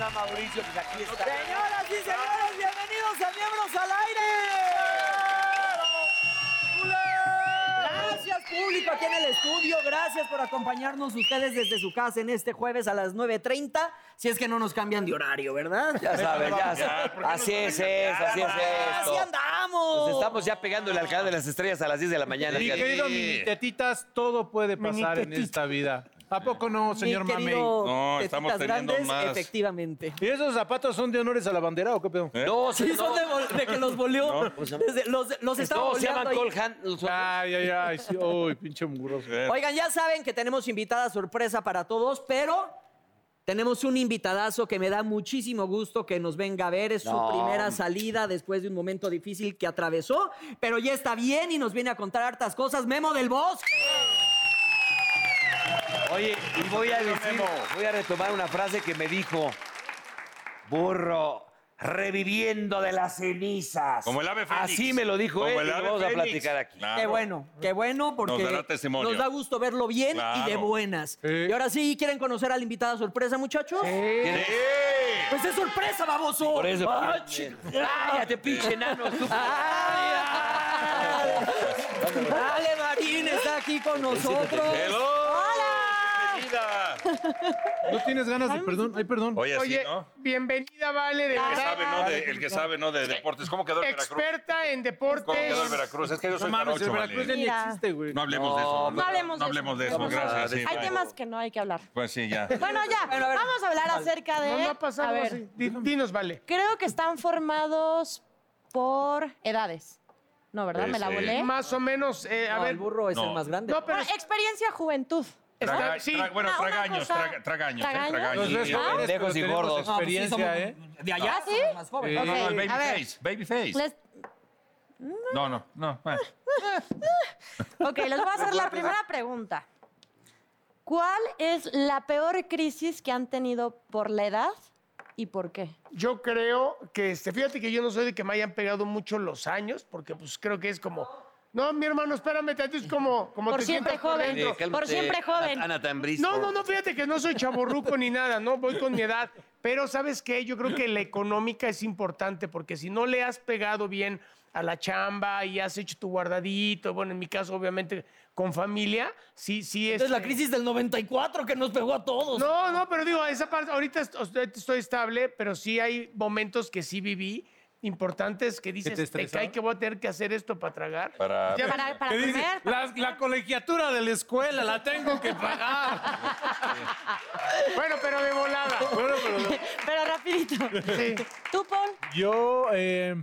¿Dónde, dónde está Mauricio? Pues aquí está. Señoras y señores, bienvenidos a Miembros al Aire. Gracias público aquí en el estudio, gracias por acompañarnos ustedes desde su casa en este jueves a las 9.30, si es que no nos cambian de horario, ¿verdad? Ya sabes, ya sabes. Así es así es Así andamos. Nos estamos ya pegando el alcalde de las estrellas a las 10 de la mañana. Mi querido mini tetitas, todo puede pasar en esta vida. ¿A poco no, Mi señor Mamey? querido No, estamos Tetitas teniendo Grandes, más. Efectivamente. ¿Y esos zapatos son de honores a la bandera o qué pedo? No, Sí, son de, que los volvió. Desde- los, los estaba No, se llaman ahí. Cole Hand. los- Ay, ay, ay. Sí, uy, pinche mugroso. Oigan, ya saben que tenemos invitada sorpresa para todos, pero tenemos un invitadazo que me da muchísimo gusto que nos venga a ver. Es su No. primera salida después de un momento difícil que atravesó, pero ya está bien y nos viene a contar hartas cosas. Memo del Bosque. Oye, y voy a decir, voy a retomar una frase que me dijo, burro, reviviendo de las cenizas. Como el ave fénix. Así me lo dijo Como él el y lo ave vamos a fénix. platicar aquí. Claro. Qué bueno, qué bueno, porque Nos dará testimonio. nos da gusto verlo bien y de buenas. Sí. Y ahora sí, ¿quieren conocer a la invitada sorpresa, muchachos? ¿Quién. Pues es sorpresa, baboso. Por eso. Ah, chi- Cállate, pinche enano. estúpido. ¡Ay, ay! Dale, Marín está aquí con nosotros. ¡Hello! ¡Bienvenida! ¿No tienes ganas de perdón? Ay, perdón. Oye, Oye, ¿no? bienvenida, Vale, de El que sabe, ¿no? De, el que sabe, ¿no? De deportes. ¿Cómo quedó el Veracruz? Experta en ¿Cómo deportes. quedó el Veracruz? Es que yo no soy mames, el jarocho, Veracruz ya ni existe, güey. No hablemos de eso. No hablemos de hablemos de eso. eso. Gracias. sí. Hay temas que no hay que hablar. Pues sí, ya. Bueno, ya, Bueno, a ver. vamos a hablar acerca de... No, no ha pasado a ver, así. Dinos, Vale. creo que están formados por edades. No, ¿verdad? Sí, Me la sí. volé. Más o menos, eh, a No, ver. el burro es No. el más grande. No, pero Bueno, experiencia, juventud. Traga- sí. tra- bueno, una tragaños, cosa- traga- tragaños, ¿eh? ¿Tragaños? Los Tragaños. ves jóvenes, Pendejos y gordos. No, pues sí, experiencia, somos ¿eh? De allá, ¿Ah, sí? somos más jóvenes. No, no, ver. babyface, babyface. Les- No, no, no. bueno. Ok, les voy a hacer la primera pregunta. ¿Cuál es la peor crisis que han tenido por la edad y por qué? Yo creo que, este, fíjate que yo no soy de que me hayan pegado mucho los años, porque pues creo que es como, no, mi hermano, espérame, tantito, es como, como Por te siempre sientas joven. Eh, cálmate, Por siempre joven. Ana Tambriz. No, no, no, fíjate que no soy chaborruco ni nada, no, voy con mi edad. Pero, ¿sabes qué? Yo creo que la económica es importante, porque si no le has pegado bien a la chamba y has hecho tu guardadito, bueno, en mi caso, obviamente, con familia, sí, sí es... Es la crisis del 94 que nos pegó a todos. No, no, pero digo, esa parte, ahorita estoy estable, pero sí hay momentos que sí viví importantes que dices, te te, cae que voy a tener que hacer esto para tragar. Para- Ya- Para, para comer. para- La, la colegiatura de la escuela la tengo que pagar. Bueno, pero de volada. Bueno, pero Pero rapidito. Sí. ¿Tú, Paul? yo, eh,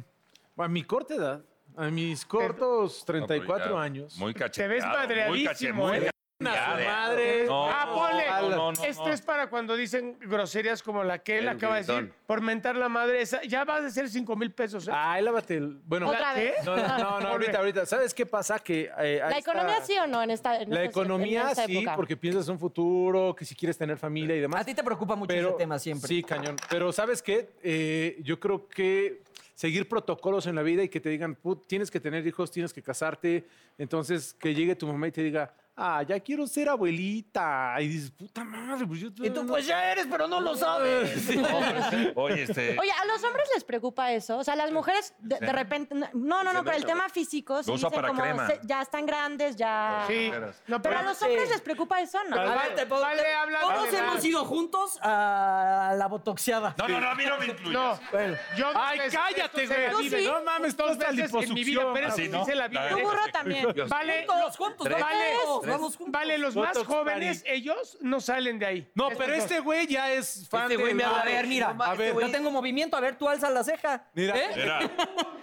a mi corta edad, a mis cortos No, pero 34 ya, años, Muy cacheteado. Te ves muy madreadísimo, muy ¿eh? a su madre. No, Ah, ponle. no, no, no, Esto no. es para cuando dicen groserías como la que él El acaba de decir, gritón. por mentar la madre. Esa, ya va a ser 5 mil pesos. ¿eh? Ay, lávate el. Bueno, Otra ¿Qué? vez. No, no, no, no, ahorita, ahorita. ¿Sabes qué pasa? Que eh, ahí ¿La economía está- sí o no en esta en La esta- economía en esta sí, época? porque piensas un futuro, que si quieres tener familia y demás. A ti te preocupa mucho pero, ese tema siempre. Sí, cañón. Pero ¿sabes qué? Eh, yo creo que seguir protocolos en la vida y que te digan, "Put, tienes que tener hijos, tienes que casarte. Entonces, que llegue tu mamá y te diga, ah, ya quiero ser abuelita. Y dices, puta madre, pues yo... Y tú, pues ya eres, pero no lo sabes. Oye, este. Oye, ¿a los hombres les preocupa eso? O sea, las mujeres de, de repente... No, no, no, pero el tema físico, sí usa dicen para como crema. se- ya están grandes, ya... sí. No, Pero a los hombres les preocupa eso, ¿no? A ver, te puedo- Vale, habla Todos hemos ido juntos a la botoxeada. No, no, no, a mí no me incluyes. No, yo Ay, cállate, la güey. No mames, dos toda esta veces en mi vida, liposucción. pero Así, sí ¿no? la vive. Tu burro también. Vale, Juntos, juntos, Vale, vamos juntos. vale, los más Botox jóvenes, Party. ellos no salen de ahí. No, Estos pero este güey ya es fan Este güey de- me habla, a ver, mira. A ver, yo tengo movimiento, a ver, tú alza la ceja. Mira. ¿Eh? Mira,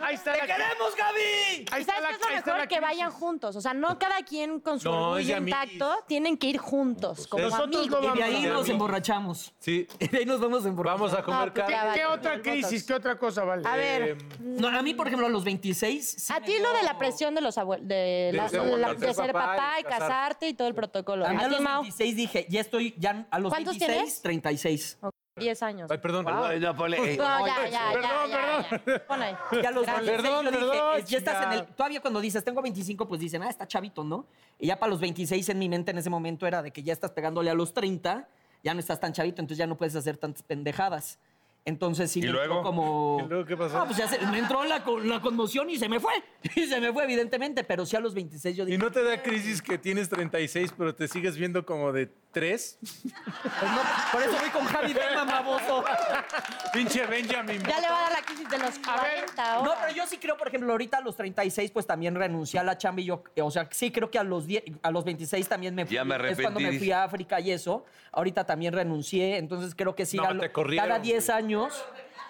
Ahí está ¡Te la queremos, Gaby! Ahí ¿Y está sabes la, qué es lo ahí está mejor? la Que vayan juntos. O sea, no cada quien con su No, orgullo intacto. Tienen que ir juntos, como Nosotros no amigos. Y de ahí a- nos emborrachamos. Sí, Y de ahí nos vamos a emborrachar. vamos a comer No, pues carne. ya va. ¿Qué Vale, otra crisis? ¿Qué otra cosa, Vale? A ver, Eh, No, a mí, por ejemplo, a los 26... sí a me ti dio- lo de la presión de los abuelos, de, la- ser la- papá, de ser papá y casar. Casarte y todo el protocolo. A mí a los Mau, 26 dije, ya estoy, ya a los ¿Cuántos 26, tienes? 36. 10 años. Ay, perdón. Ay, no, ponle, eh, No, ya, ya, ya, Perdón, ya, ya. Pon ahí. Ya los Gracias. 26 Perdón, yo perdón, es- ya estás en el... Todavía cuando dices, tengo 25, pues dicen, ah, está chavito, ¿no? Y ya para los 26 en mi mente en ese momento era de que ya estás pegándole a los 30. ya no estás tan chavito, entonces ya no puedes hacer tantas pendejadas. Entonces sí ¿Y me entró luego? como... ¿Y luego qué pasó? No, pues ya se- me entró la, co- la conmoción y se me fue. Y se me fue, evidentemente, pero sí a los 26 yo ¿Y dije, no te da crisis que tienes 36, pero te sigues viendo como de 3? pues no, por eso voy con Javi Berman, baboso. Pinche Benjamin. Ya le va a dar la crisis de los 40 ahora. No, pero yo sí creo, por ejemplo, ahorita a los 36, pues también renuncié a la chamba y yo, o sea, sí creo que a los, 10 a los 26 también me fui. Ya me Es cuando me arrepentí, fui a África y eso. Ahorita también renuncié, entonces creo que sí. No, a lo- te cada 10 güey. Años,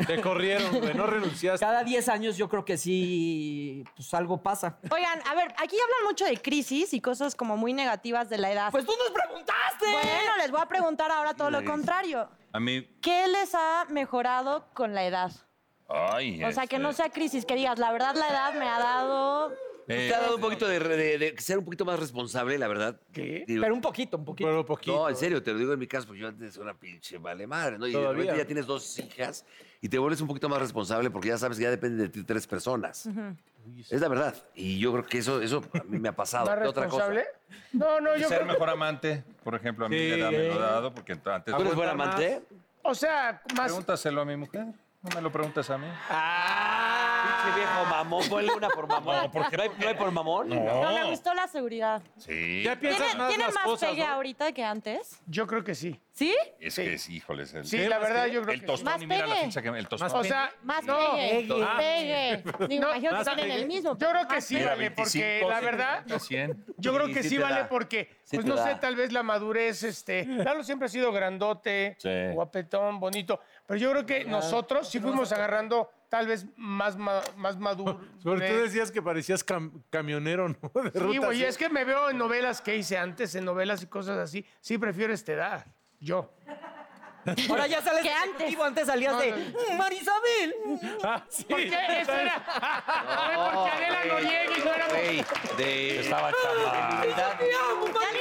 Te corrieron, güey, no renunciaste. cada 10 años yo creo que sí, pues algo pasa. Oigan, a ver, aquí hablan mucho de crisis y cosas como muy negativas de la edad. Pues tú nos preguntaste. bueno, les voy a preguntar ahora todo lo contrario. A mí. ¿Qué les ha mejorado con la edad? Ay. O sea, que no este, sea crisis, que digas, la verdad la edad me ha dado... eh, Te ha dado un poquito de, de- de ser un poquito más responsable, la verdad. ¿Qué? Digo, Pero un poquito, un poquito. Pero poquito. No, en serio, te lo digo en mi caso, pues yo antes era una pinche vale madre, ¿no? Y de Todavía. repente ya tienes dos hijas y te vuelves un poquito más responsable porque ya sabes que ya depende de ti tres personas. Es la verdad. Y yo creo que eso, eso a mí me ha pasado. ¿Más ¿Qué otra cosa? responsable? No, no, yo ser creo... mejor amante, por ejemplo, a mí me da Sí. me lo he dado porque antes. ¿Tú eres buen amante? O sea, más... Pregúntaselo a mi mujer. No me lo preguntas a mí. Pinche viejo mamón, ponle una por mamón. No, ¿por qué? ¿No hay, no hay por mamón? No, me gustó la seguridad. Sí. Ya piensas ¿Tiene, más ¿tiene las más cosas, pegue ¿no? ahorita que antes? Yo creo que sí. ¿Sí? Es Sí. que es, híjoles. El, Sí, la verdad, yo creo el que sí. tostón Más y mira la pegue. ficha que el tostón. O sea, Más no, pegue. Ah. Pegue. Digo, No, imagino que tienen el mismo. Yo creo que más sí, pegue. vale, porque la verdad, 100. yo creo que sí vale porque, Sí pues te no sé, da. tal vez la madurez, este, Lalo siempre ha sido grandote, Sí. guapetón, bonito, pero yo creo que nosotros sí fuimos agarrando tal vez más, ma- más maduro. Pero tú decías que parecías cam- camionero, ¿no? De Sí, ruta güey, es que me veo en novelas que hice antes, en novelas y cosas así, sí prefiero esta edad, yo. Ahora ya sales Que de antes. antes salías de "Mm, Marisabel. Ah, sí. ¿Por qué? Eso era... Fue porque Adela Noriega y no éramos... Güey, de... Estaba. Humildad. Te amo, Ya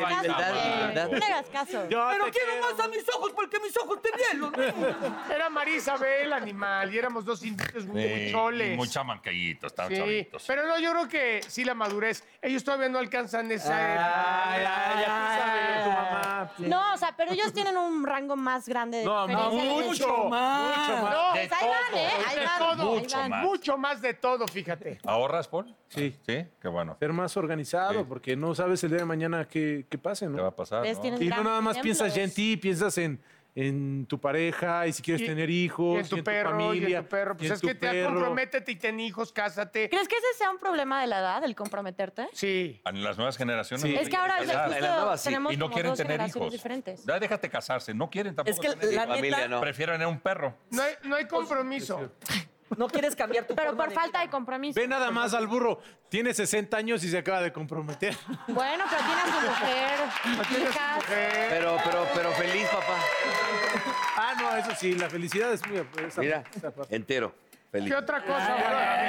no le hagas caso. Humildad, güey. humildad. No le hagas caso. Yo Pero te quiero más a mis ojos porque mis ojos te vieron. Era Marisabel, animal, y éramos dos inditos muy, muy Sí, choles. y muy chamancayitos, estaban Sí, chavitos. pero no, yo creo que sí la madurez. Ellos todavía no alcanzan esa Ah, edad. ya, tú sabes, tu mamá. No, o sea, pero ellos tienen un rango más grande de No, diferencia de- mucho más. Mucho más. No, Pues ahí van, ¿eh? Ahí de van, todo, ahí mucho van. más. mucho más de todo, fíjate. ¿Ahorras, Paul? Sí. Sí, qué bueno. Ser más organizado, Sí. porque no sabes el día de mañana qué, qué pase, ¿Qué va ¿no? a pasar? No? Y no nada más piensas ya en ti, piensas en, en tu pareja y si quieres Y- tener Y hijos, en tu perro, familia, y en tu perro. y Pues en es tu que te comprométete y ten hijos, cásate. ¿Crees que ese sea un problema de la edad, el comprometerte? Sí. En las nuevas generaciones. Sí. no Es que ahora justo nueva sí. tenemos y no como quieren dos tener hijos. diferentes. Ya déjate casarse, no quieren tampoco. Es que tener la hijos. familia, neta, no. Prefieren tener un perro. No hay, no hay compromiso. No quieres cambiar tu Pero forma por de falta vida. de compromiso. Ve nada más al burro, tiene 60 años y se acaba de comprometer. Bueno, pero tiene a su mujer, hijas. Pero, pero, pero feliz, papá. Ah, no, eso sí, la felicidad es muy... esa- Mira, esa parte. entero. Feliz. ¿Qué otra cosa? La güey?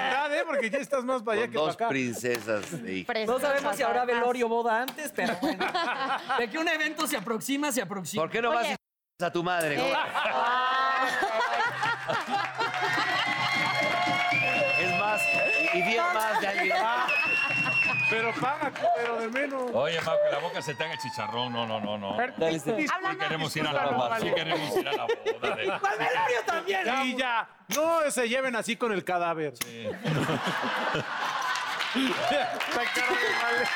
mitad, ¿eh? Porque ya estás más para allá Con que para dos acá. princesas hija. No sabemos si habrá velorio o boda antes, pero bueno. De que un evento se aproxima, se aproxima. ¿Por qué no vas Oye. y a tu madre? Eh, y diez más de alguien. Pero paga, pero de menos. Oye, Mau, que la boca se te haga chicharrón. No, no, no, no. Dale, Sí queremos ir a la boda. Sí queremos ir a la boda. de- ¡Al velorio también! Y ya, no se lleven así con el cadáver. La cara de.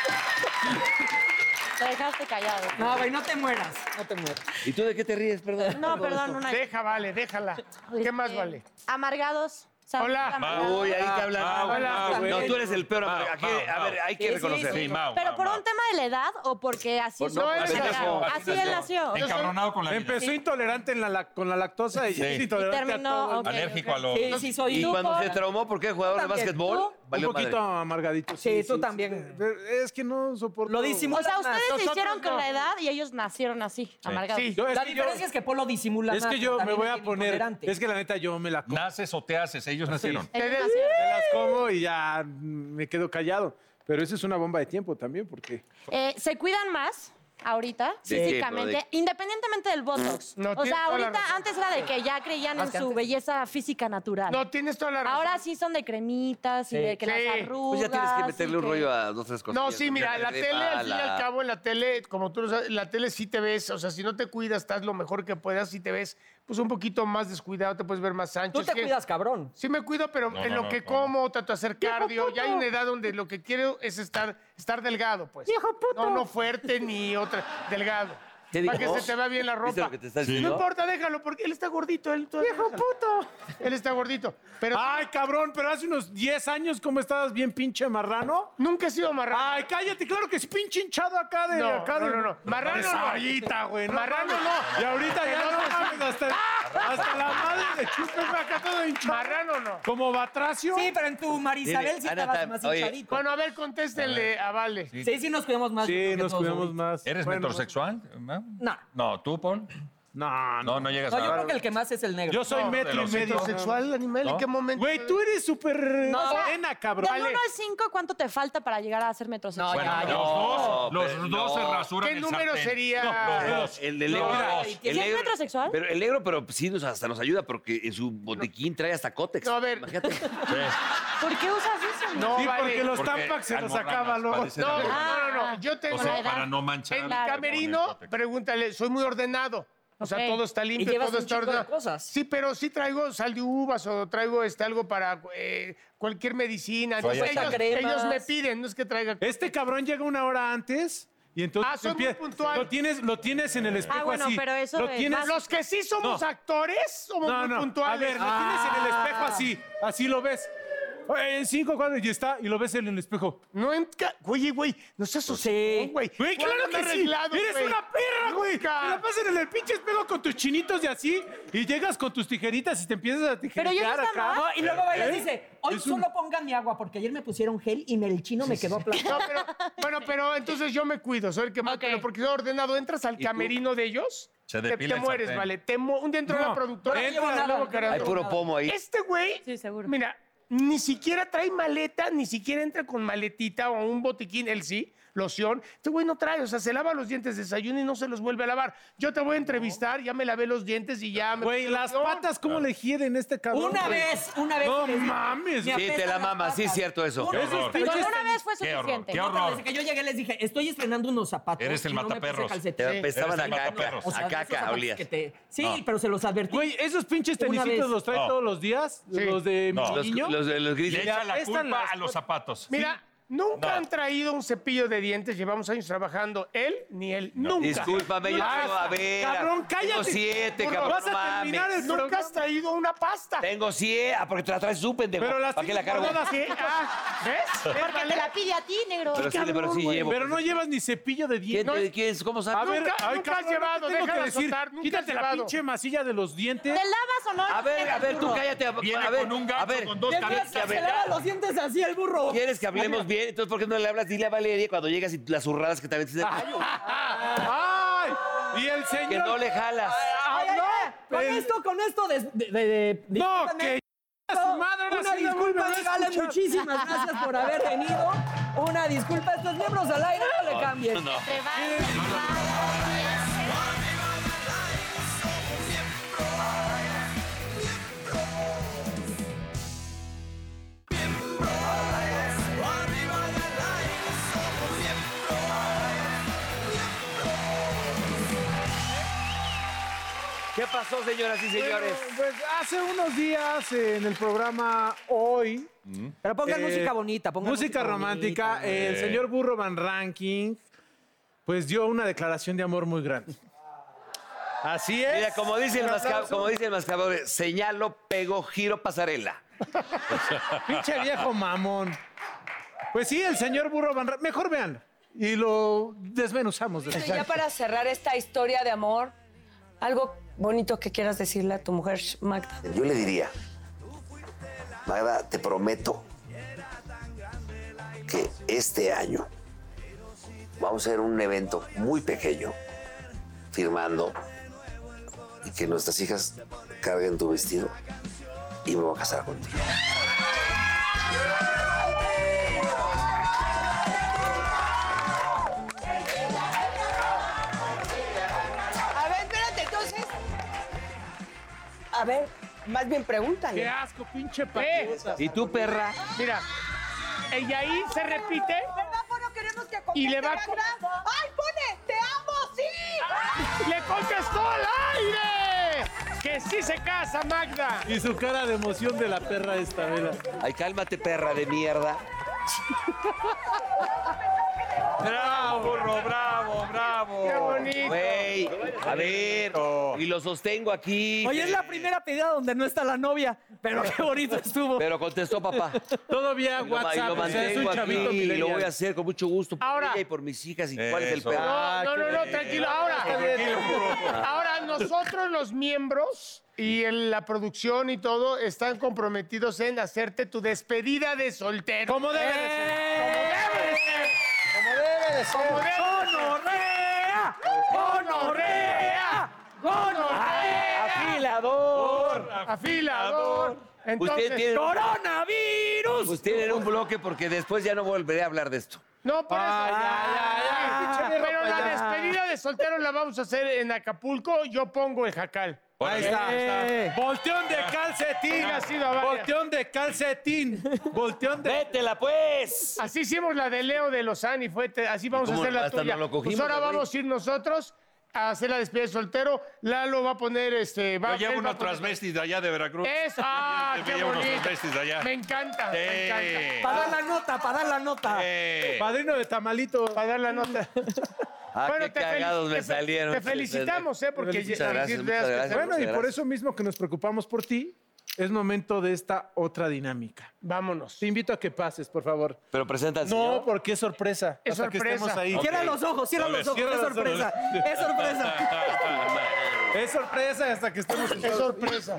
Te dejaste callado. No, güey, no te mueras. No te mueras. ¿Y tú de qué te ríes, perdón? No, perdón, una. Deja, vale, déjala. ¿Qué más Este, vale? Amargados. Hola. amargados. Uy, ahí te hablan. Mau, Hola. Mau, No, tú eres el peor. Mau, Aquí, Mau, a ver, Mau. hay que Sí, sí, reconocer. Sí, Mau. ¿Pero Mau, por Mau. un tema de la edad o porque así Por- no, pendejo. edades? Así él nació. Encabronado con la vida. Empezó intolerante en la, lac- con la lactosa y Sí. Y intolerante a terminó. todo. ok, Alérgico ok. a lo... Sí, sí, soy Y tú. cuando por- se traumó, ¿por qué jugador de también. básquetbol? ¿Tú? Un poquito madre. amargadito. Sí, tú también. Es que no soporto. Lo O disimulas sea, más. ustedes se Nosotros hicieron con no. la edad y ellos nacieron así, amargados. Sí. Yo- es La que yo- diferencia es que Polo disimula Es más. que yo me también voy es a bien poner. intolerante. Es que la neta yo me la como. Naces o te haces, ellos nacieron. Ellos Te- nacieron. Me las como y ya me quedo callado. Pero eso es una bomba de tiempo también, porque. Eh, ¿Se cuidan más? Ahorita, ¿De qué, físicamente, independientemente del Botox. No, o tienes sea, toda la ahorita, razón. antes era de que ya creían en su antes. belleza física natural. No, tienes toda la razón. Ahora sí son de cremitas y Sí. de que Sí. las arrugas. Pues ya tienes que y meterle un que- rollo a dos, tres cosas. No, sí, mira, la tele, al fin y al cabo, en la tele, como tú lo sabes, en la tele sí te ves, o sea, si no te cuidas, estás lo mejor que puedas, si te ves, pues un poquito más descuidado, te puedes ver más ancho. Tú te que- cuidas, cabrón. Sí me cuido, pero No, en no, lo no, que no, como, trato de hacer cardio. Ya hay una edad donde lo que quiero es estar, estar delgado, pues. No, no fuerte ni otra, delgado. ¿Qué Para que se te vea bien la ¿Viste ropa. lo que te está No importa, déjalo, porque él está gordito. Él ¡Viejo puto! Él está gordito. Pero Ay, cabrón, pero hace unos 10 años, ¿cómo estabas bien pinche marrano? nunca he sido marrano. Ay, cállate, claro que es pinche hinchado acá de. No, acá no, de- no, no. Marrano de no. Güey. Marrano no. Y ahorita ya no mames, hasta, hasta la madre de chupe acá todo hinchado. Marrano no. Como Batracio. Sí, pero en tu Marisabel sí Dile, estabas Ana, más oye, hinchadito. Bueno, a ver, contéstenle a Vale. Sí, sí nos cuidamos más. yo Sí, creo que nos todos cuidamos ahorita. más. ¿Eres Bueno, metrosexual? ¿No? No. No, ¿tú, Paul? No, no. No, no llegas No, a... yo creo que el que más es el negro. Yo soy No, metro y los medio. ¿Sexual, animal? ¿En ¿No? qué momento? Güey, tú eres súper No. morena, cabrón. Del 1 al 5, ¿cuánto te falta para llegar a ser metrosexual? No, ya, ya. Los dos, No, los pero dos se no. rasuran ¿Qué el número sartén. sería? No, los dos. El del negro. dos. ¿Sí es metrosexual? Pero el negro, pero sí nos, hasta nos ayuda porque en su botequín trae hasta cótex. No, a ver. Imagínate. ¿Por qué usas eso? No, Sí, vale. porque los Porque Tampax se los almorranas, acaba luego. No, no, no, no. Yo tengo. O sea, para no manchar. En mi Claro. camerino, pregúntale, soy muy ordenado. O sea, todo está Y limpio, llevas todo un está ordenado. cosas. Sí, pero sí traigo sal de uvas o traigo este, algo para eh, cualquier medicina. Ellos, ellos me piden, no es que traiga. Este cabrón llega una hora antes y entonces Ah, soy muy puntual. Lo tienes, lo tienes en el espejo Ah, bueno, así. pero eso lo tienes, más- Los que sí somos No. actores somos No, muy no. A puntuales. ver, lo tienes en el espejo así. Así lo ves. En cinco cuadros y está, y lo ves en el espejo. No enca... Oye, güey, no seas Sí. güey. Güey, claro que sí. Eres una perra, güey. Te la pasas en el pinche espejo con tus chinitos y así. Y llegas con tus tijeritas y te empiezas a Pero yo no acá. No, y luego Vaya ¿Eh? dice, hoy Es un- solo pongan mi agua, porque ayer me pusieron gel y me- el chino me quedó No, aplastado. pero, bueno, pero entonces yo me cuido, soy el que más, Ok. pero porque soy ordenado, entras al tú? camerino de ellos, Se te, depila te el mueres, sartén. vale. Te mo- un dentro de No, la productora. no entras, nada, luego no. Hay puro pomo ahí. Este güey, Sí, seguro. mira, ni siquiera trae maleta, ni siquiera entra con maletita o un botiquín, él sí, loción. Este güey no trae, o sea, se lava los dientes, desayuna y no se los vuelve a lavar. Yo te voy a entrevistar, ya me lavé los dientes y ya me... Güey, las patas, ¿cómo le hieden este cabrón? Una güey? vez, una vez. No mames. me Sí, te la mamas, sí es cierto eso. Una Qué horror. vez, Con yo una vez fue Qué horror, suficiente. qué No, pero horror. desde que yo llegué les dije, estoy estrenando unos zapatos. Eres el y no me puse mataperros. calcetín. Te apestaban Eres a el caca. mataperros. O sea, A de esos caca zapatos olías. que te- Sí, No. pero se los advertí. Güey, esos pinches Una tenisitos vez. los trae No. todos los días. Sí. Los de No. mi Los, niño. los de los Le grises. echa la apestan culpa las a los zapatos. Mira, nunca No. han traído un cepillo de dientes, llevamos años trabajando, él ni él, nunca. Discúlpame, yo Nunca. tengo, a ver. Cabrón, cállate. Tengo siete, cabrón. vas a no mames. terminar el Nunca programa. has traído una pasta. Tengo siete. Ah, porque te la traes tú, pendejo. Pero las ¿Para qué la tienes cargo? guardadas. ¿Qué? Ah, ¿Ves? ¿Ves, Porque te la pide a ti, negro. Pero sí, pero sí llevo. Pero no llevas ni cepillo de ¿Quién, dientes. te- quién es? ¿Cómo A sabes? ver, Nunca- ay, nunca has llevado, ¿qué tengo déjala que decir? soltar, nunca Quítate has la llevado. pinche masilla de los dientes. ¿Te lavas o no? A ver, a ver, tú cállate. A, Viene a ver, con un gancho, a ver. con dos ¿Qué cabezas. pasa? Se lava los dientes así el burro. ¿Quieres que hablemos bien? Entonces, ¿por qué no le hablas? Dile a Valeria cuando llegas y las zurradas que también tienes el ¡Ay! Y el señor. Que no le jalas. Ay, ay, ay. Con el- esto, con esto de... de, de- de- No, que a su madre Una disculpa, vuelvo a Gale, escuchar. muchísimas gracias por haber venido. Una disculpa, estos miembros al aire, no le cambien. Te va ¿Qué pasó, señoras y señores? Bueno, pues hace unos días eh, en el programa Hoy. Pero pongan eh, música bonita, pongan música romántica. bonita. el señor Burro Van Ranking, pues dio una declaración de amor muy grande. Así es. Mira, como dice el aplauso. como dice el señalo, pego, giro, pasarela. Pinche viejo mamón. Pues sí, el señor Burro Van Ranking. Mejor vean. Y lo desmenuzamos. Y ya para cerrar esta historia de amor, algo bonito que quieras decirle a tu mujer, Magda. Yo le diría, Magda, te prometo que este año vamos a hacer un evento muy pequeño, firmando, y que nuestras hijas carguen tu vestido y me voy a casar contigo. A ver, más bien Qué pregúntale. asco, pinche paqueta. ¿Y tú, perra? mira, el ahí se repite Semáforo, queremos que y le va a... ¡Ay, pone! ¡Te amo, sí! ¡Le contestó al aire! ¡Que sí se casa, Magda! Y su cara de emoción de la perra esta, vela. Ay, cálmate, perra de mierda. Bravo, burro, bravo, bravo. ¡Qué bonito! Güey, a ver, y lo sostengo aquí. Oye, es la primera pedida donde no está la novia, pero qué bonito estuvo. Pero contestó papá. Todavía Y lo, y WhatsApp, lo o sea, es un mantengo chavito aquí y lo voy a hacer con mucho gusto por Ahora. ella y por mis hijas. ¿Y cuál es el pedo? No, no, no, no, tranquilo. Ahora, Tranquilo, burro. ahora nosotros los miembros y en la producción y todo están comprometidos en hacerte tu despedida de soltero. Como debe de ser. Como debe de ser. Como debe de ser. ¡Gonorrea! ¡Gonorrea! ¡Gonorrea! ¡Afilador! Afilador. Entonces, Usted tiene, ¡Coronavirus! pues tienen un bloque porque después ya no volveré a hablar de esto. no, por eso. Ay, ay, ay, Pero la de soltero la vamos a hacer en Acapulco. Yo pongo el jacal. Ahí está. Eh. Volteón de calcetín. Ha sido varias. Volteón de calcetín. Volteón de. ¡Vétela, pues! Así hicimos la de Leo de Lozani, fue te- así vamos a hacer la tuya. cogimos, pues ahora vamos a ir nosotros a hacer la despedida de soltero. Lalo va a poner este. Va, Yo llevo unos transvestis de allá de Veracruz. Eso, ah, qué llevo unos transvestis de allá. Me encanta, me encanta. Para dar la nota, para dar la nota. Eh, Padrino de tamalito. Para dar la nota. Ah, Bueno, qué te cagados me te salieron. Te felicitamos, ¿eh? Porque Muchas gracias, muchas gracias. Bueno, y Muchas por gracias. eso mismo que nos preocupamos por ti, es momento de esta otra dinámica. Vámonos. Te invito a que pases, por favor. Pero presenta al No, señor. porque es sorpresa. Es Hasta que sorpresa. estemos ahí. Cierra los ojos, cierra los ojos. cierra Es sorpresa. Es sorpresa. Es sorpresa hasta que estemos Qué sorpresa.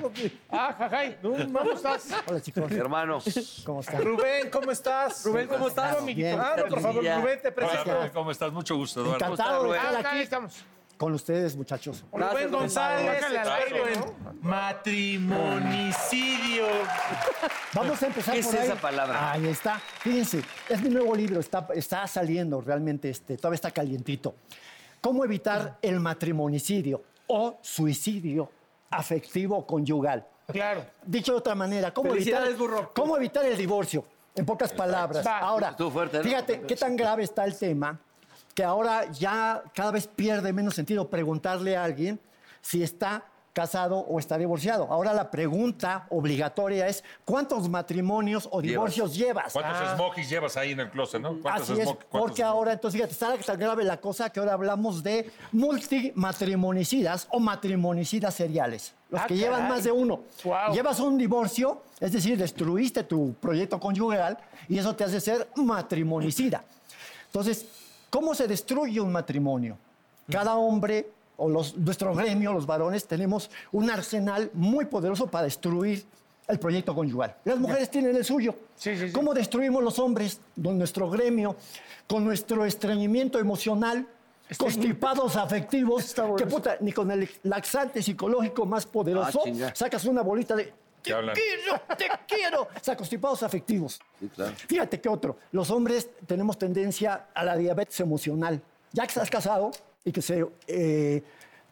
Ah, jajay. ¿Cómo estás? Hola chicos, Hermano, ¿cómo están? Rubén, ¿cómo estás? Rubén, ¿cómo estás? Bien, Ah, no, por favor. Rubén, te presento. ¿cómo estás? Mucho gusto, Eduardo. encantado de Rubén? estar Ah, aquí estamos. Con ustedes, muchachos. Rubén González, experto en matrimonicidio. Vamos a empezar ¿Qué es por ahí. esa palabra? Ahí está. Fíjense, es mi nuevo libro, está, está saliendo realmente, este, todavía está calientito. ¿Cómo evitar el matrimonicidio o suicidio afectivo conyugal? Claro. Dicho de otra manera, ¿cómo evitar, Felicidades, burro. ¿cómo evitar el divorcio? En pocas palabras. Va. Ahora, Estuvo fuerte, ¿no? fíjate qué tan grave está el tema que ahora ya cada vez pierde menos sentido preguntarle a alguien si está casado o está divorciado. Ahora la pregunta obligatoria es ¿cuántos matrimonios o divorcios llevas? ¿Cuántos smokies llevas ahí en el closet, no? ¿Cuántos Así es, porque ahora, entonces, fíjate, está tan grave la cosa que ahora hablamos de multimatrimonicidas o matrimonicidas seriales. Los Ah, que llevan más de uno. Llevas un divorcio, es decir, destruiste tu proyecto conyugal y eso te hace ser matrimonicida. Entonces, ¿cómo se destruye un matrimonio? Cada hombre o los, nuestro gremio, los varones, tenemos un arsenal muy poderoso para destruir el proyecto conyugal. Las mujeres tienen el suyo. Sí, sí, sí. ¿Cómo destruimos los hombres, con nuestro gremio, con nuestro estreñimiento emocional, constipados afectivos, que puta, ni con el laxante psicológico más poderoso Ah, sacas una bolita de te hablan? quiero, te quiero. O sea, constipados afectivos. Sí, claro. Fíjate qué otro. Los hombres tenemos tendencia a la diabetes emocional. Ya que estás casado y que se eh,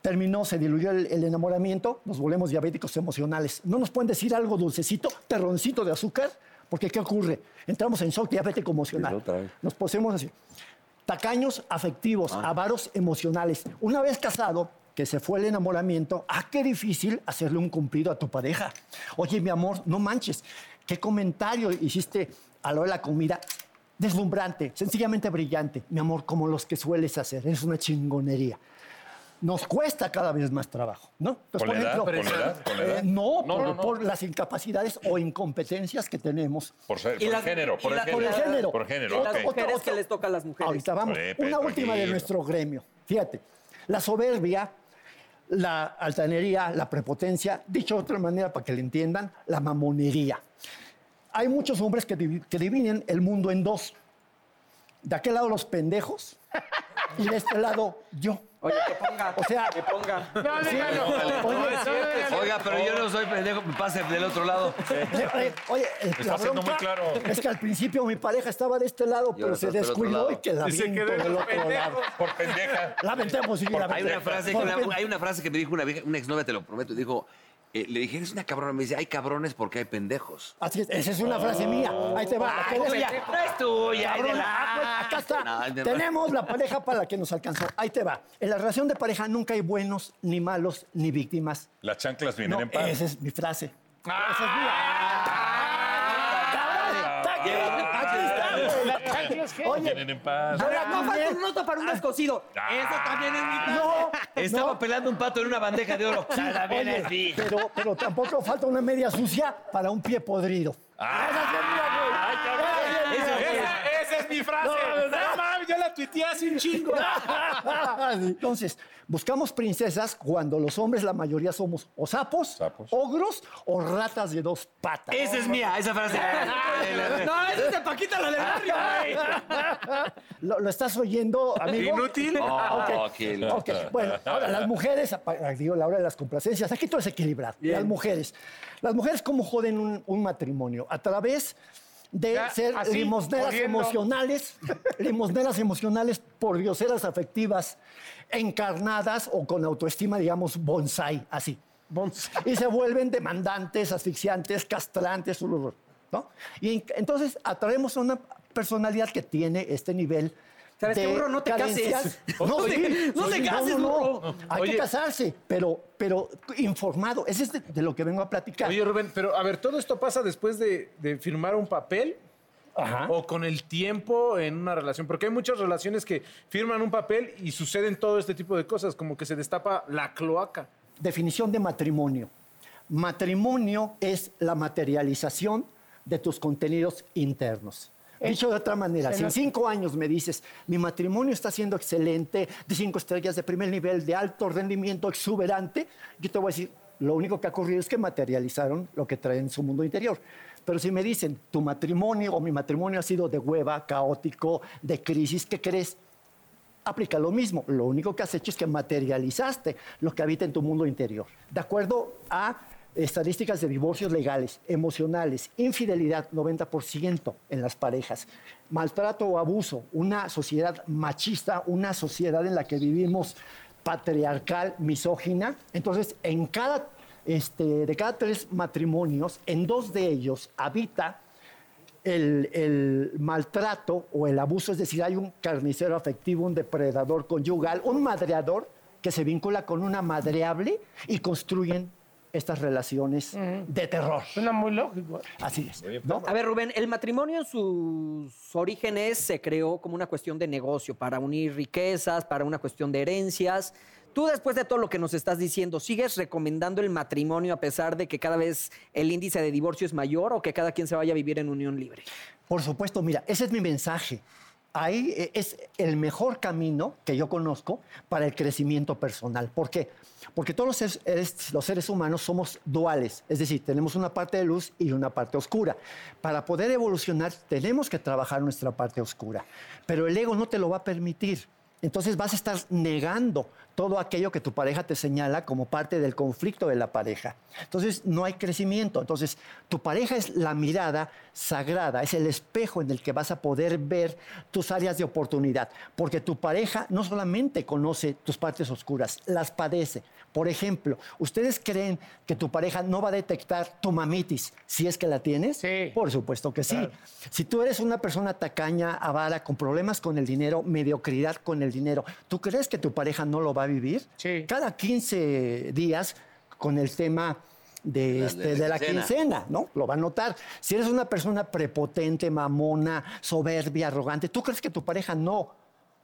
terminó, se diluyó el, el enamoramiento, nos volvemos diabéticos emocionales. No nos pueden decir algo dulcecito, terroncito de azúcar, porque ¿qué ocurre? Entramos en shock diabético emocional. Nos poseemos así. Tacaños afectivos, avaros emocionales. Una vez casado, que se fue el enamoramiento, ah, qué difícil hacerle un cumplido a tu pareja. Oye, mi amor, no manches, qué comentario hiciste a hora de la comida. Deslumbrante, sencillamente brillante. Mi amor, como los que sueles hacer, es una chingonería. Nos cuesta cada vez más trabajo, ¿no? Entonces, ¿Con la edad? ¿Con la edad? ¿Con la edad? eh, no, No, por, no, no. por las incapacidades o incompetencias que tenemos. Por, ser, Y por las- género, por el género. por el género. Por género, Y las mujeres otro- que les toca a las mujeres. Ahorita vamos. Una última de nuestro gremio. Fíjate, la soberbia, la altanería, la prepotencia, dicho de otra manera para que le entiendan, la mamonería. Hay muchos hombres que, que dividen el mundo en dos. De aquel lado los pendejos y de este lado yo. Oye, que ponga. O sea, que ponga. No, déjalo. Oye, No, déjalo. Oiga, pero yo no soy pendejo, me pase del otro lado. Oye, oye, el- Está la siendo muy claro. Es que al principio mi pareja estaba de este lado, pero se descuidó y que la Y se viento quedó del otro lado. Por pendeja. La aventemos, sí, la hay una frase que me dijo una, vieja- una exnovia, te lo prometo, dijo, eh, le dije, eres una cabrona. Me dice, hay cabrones porque hay pendejos. Así es, esa es una frase mía. Ahí te va. la que Ay, decía. no es tuya, de la- ah, pues, acá está. No, es de- Tenemos la pareja para la que nos alcanzó. Ahí te va. En la relación de pareja nunca hay buenos, ni malos, ni víctimas. Las chanclas vienen No, en paz. esa es mi frase. Esa es mía. Cabrón, está aquí, está. Oye, Vienen en paz. No falta un para un descosido. Esa también es mi frase. No, Estaba no. pelando un pato en una bandeja de oro. También Oye, pero, pero tampoco falta una media sucia para un pie podrido. Ah. Esa es la mía, güey. Esa es la mía. Esa, esa es mi frase. No, No, hace un chingo. Entonces, buscamos princesas cuando los hombres, la mayoría, somos o sapos, Sapos. ogros o ratas de dos patas. Esa es mía, esa frase. No, esa es de Paquita la del barrio, güey. ¿Lo, lo estás oyendo, amigo? Inútil. Oh, Ok. qué loco. Ok, Bueno, ahora las mujeres, digo, la hora de las complacencias, aquí todo es equilibrado. Las mujeres. Las mujeres, ¿cómo joden un, un matrimonio? A través de Ya, ser así, limosneras corriendo. emocionales, limosneras emocionales por dioseras afectivas, encarnadas o con autoestima, digamos, bonsai, así. Y se vuelven demandantes, asfixiantes, castrantes, ¿no? Y en- entonces atraemos a una personalidad que tiene este nivel ¿Sabes qué, burro? No te cases. carencias. No, No te- no cases, burro. Hay Oye. que casarse, pero, pero informado. Ese es de, de lo que vengo a platicar. Oye, Rubén, pero a ver, ¿todo esto pasa después de, de firmar un papel? Ajá. ¿O con el tiempo en una relación? Porque hay muchas relaciones que firman un papel y suceden todo este tipo de cosas, como que se destapa la cloaca. Definición de matrimonio. Matrimonio es la materialización de tus contenidos internos. Dicho de otra manera, si en cinco años me dices, mi matrimonio está siendo excelente, de cinco estrellas, de primer nivel, de alto rendimiento, exuberante, yo te voy a decir, lo único que ha ocurrido es que materializaron lo que traen en su mundo interior. Pero si me dicen, tu matrimonio o mi matrimonio ha sido de hueva, caótico, de crisis, ¿qué crees? aplica lo mismo. Lo único que has hecho es que materializaste lo que habita en tu mundo interior. De acuerdo a estadísticas de divorcios legales, emocionales, infidelidad, 90% en las parejas, maltrato o abuso, una sociedad machista, una sociedad en la que vivimos patriarcal, misógina. Entonces, en cada, este, de cada tres matrimonios, en dos de ellos habita el, el maltrato o el abuso, es decir, hay un carnicero afectivo, un depredador conyugal, un madreador que se vincula con una madreable y construyen estas relaciones de terror. Suena muy lógico. Así es. ¿no? A ver, Rubén, el matrimonio en sus orígenes se creó como una cuestión de negocio, para unir riquezas, para una cuestión de herencias. Tú, después de todo lo que nos estás diciendo, ¿sigues recomendando el matrimonio a pesar de que cada vez el índice de divorcio es mayor o que cada quien se vaya a vivir en unión libre? Por supuesto, mira, ese es mi mensaje. Ahí eh, es el mejor camino que yo conozco para el crecimiento personal. ¿Por qué? Porque todos los seres, eres- los seres humanos somos duales, es decir, tenemos una parte de luz y una parte oscura. Para poder evolucionar tenemos que trabajar nuestra parte oscura, pero el ego no te lo va a permitir. Entonces vas a estar negando todo aquello que tu pareja te señala como parte del conflicto de la pareja. Entonces no hay crecimiento. Entonces tu pareja es la mirada sagrada, es el espejo en el que vas a poder ver tus áreas de oportunidad. Porque tu pareja no solamente conoce tus partes oscuras, las padece. Por ejemplo, ¿ustedes creen que tu pareja no va a detectar tu mamitis si es que la tienes? Sí. Por supuesto que sí. Si tú eres una persona tacaña, avara, con problemas con el dinero, mediocridad con el dinero, ¿tú crees que tu pareja no lo va a vivir? Sí. Cada 15 días con el tema de, La- este, de la de la quincena. quincena, ¿no? Lo va a notar. Si eres una persona prepotente, mamona, soberbia, arrogante, ¿tú crees que tu pareja no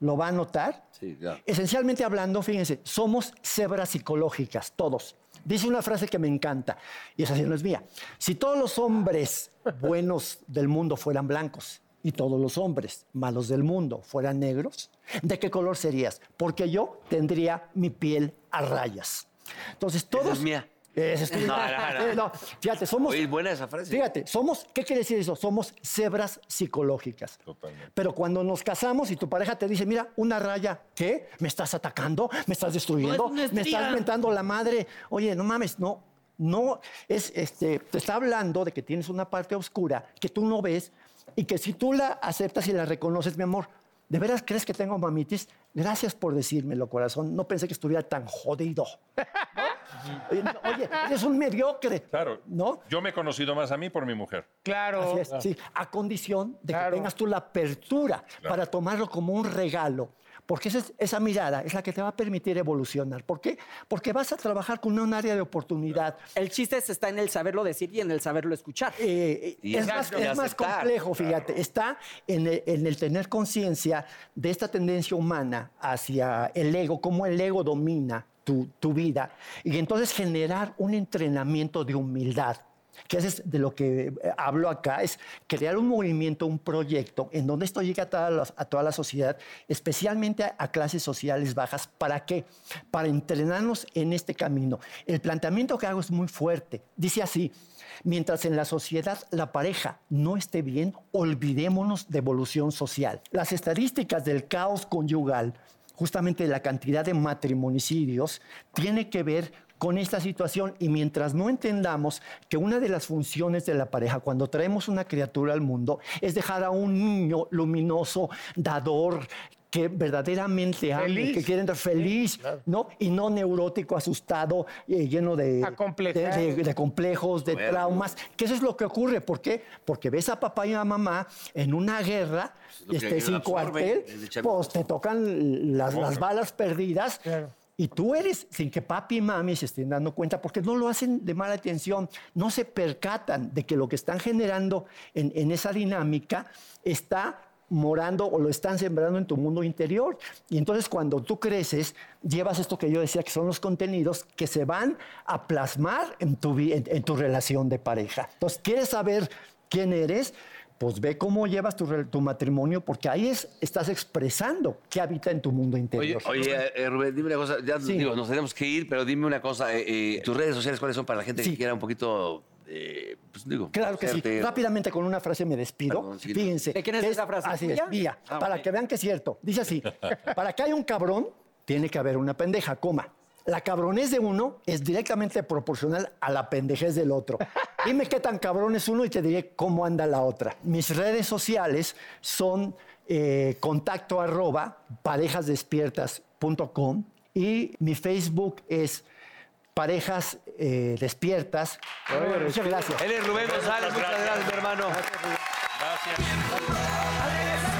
lo va a notar? Sí, claro. Esencialmente hablando, fíjense, somos cebras psicológicas, todos. Dice una frase que me encanta, y esa sí no es mía. Si todos los hombres buenos del mundo fueran blancos y todos los hombres malos del mundo fueran negros, ¿de qué color serías? Porque yo tendría mi piel a rayas. Entonces, todos... es mía. Esa es tuya. No, no, no. Eh, no, fíjate, somos... Oye, buena esa frase. Fíjate, somos, ¿qué quiere decir eso? Somos cebras psicológicas. Totalmente. Pero cuando nos casamos y tu pareja te dice, mira, una raya, ¿qué? ¿Me estás atacando? ¿Me estás destruyendo? Es ¿Me estás mentando la madre? Oye, no mames, no. No, es, este, te está hablando de que tienes una parte oscura que tú no ves y que si tú la aceptas y la reconoces, mi amor, ¿de veras crees que tengo mamitis? Gracias por decírmelo, corazón. No pensé que estuviera tan jodido. Oye, eres un mediocre. Claro. ¿No? Yo me he conocido más a mí por mi mujer. Claro. Así es, sí, a condición de Claro. que tengas tú la apertura para tomarlo como un regalo. Porque esa, es- esa mirada es la que te va a permitir evolucionar. ¿Por qué? Porque vas a trabajar con un área de oportunidad. El chiste es- está en el saberlo decir y en el saberlo escuchar. Eh, Y es, más, es complejo, fíjate. Está en el, en el tener conciencia de esta tendencia humana hacia el ego, cómo el ego domina tu, tu vida. Y entonces generar un entrenamiento de humildad. Que es de lo que eh, hablo acá, es crear un movimiento, un proyecto en donde esto llegue a toda la, sociedad, especialmente a, a clases sociales bajas. ¿Para qué? Para entrenarnos en este camino. El planteamiento que hago es muy fuerte. Dice así, Mientras en la sociedad la pareja no esté bien, olvidémonos de evolución social. Las estadísticas del caos conyugal, justamente la cantidad de matrimonicidios, tiene que ver con esta situación y mientras no entendamos que una de las funciones de la pareja cuando traemos una criatura al mundo es dejar a un niño luminoso, dador, que verdaderamente ame, que quiere estar feliz, ¿no? Y no neurótico, asustado, eh, lleno de, Acomplejado. de- de- de complejos, de traumas, que eso es lo que ocurre. ¿Por qué? Porque ves a papá y a mamá en una guerra, lo que este, sin cuartel, pues te tocan las, las balas perdidas. Y tú eres, sin que papi y mami se estén dando cuenta, porque no lo hacen de mala atención, no se percatan de que lo que están generando en, esa dinámica está morando o lo están sembrando en tu mundo interior. Y entonces cuando tú creces, llevas esto que yo decía, que son los contenidos que se van a plasmar en tu, en tu relación de pareja. Entonces, ¿quieres saber quién eres? Pues ve cómo llevas tu, matrimonio, porque ahí es, estás expresando qué habita en tu mundo Oye, interior. oye eh, Rubén, dime una cosa. Ya Sí. digo, nos tenemos que ir, pero dime una cosa. eh, eh, ¿Tus redes sociales cuáles son para la gente Sí. que quiera un poquito, eh, pues digo, Claro que sí. Rápidamente con una frase me despido. Perdón, sí. Fíjense. ¿De quién es que esa frase? Así es, mía. Ah, para que vean que es cierto. Dice así: para que haya un cabrón, tiene que haber una pendeja, coma. La cabronez de uno es directamente proporcional a la pendejez del otro. Dime qué tan cabrón es uno y te diré cómo anda la otra. Mis redes sociales son eh, contacto arroba parejasdespiertas.com y mi Facebook es parejas eh, despiertas. Muchas gracias. Él es Rubén González. Muchas gracias, mi hermano. Señoras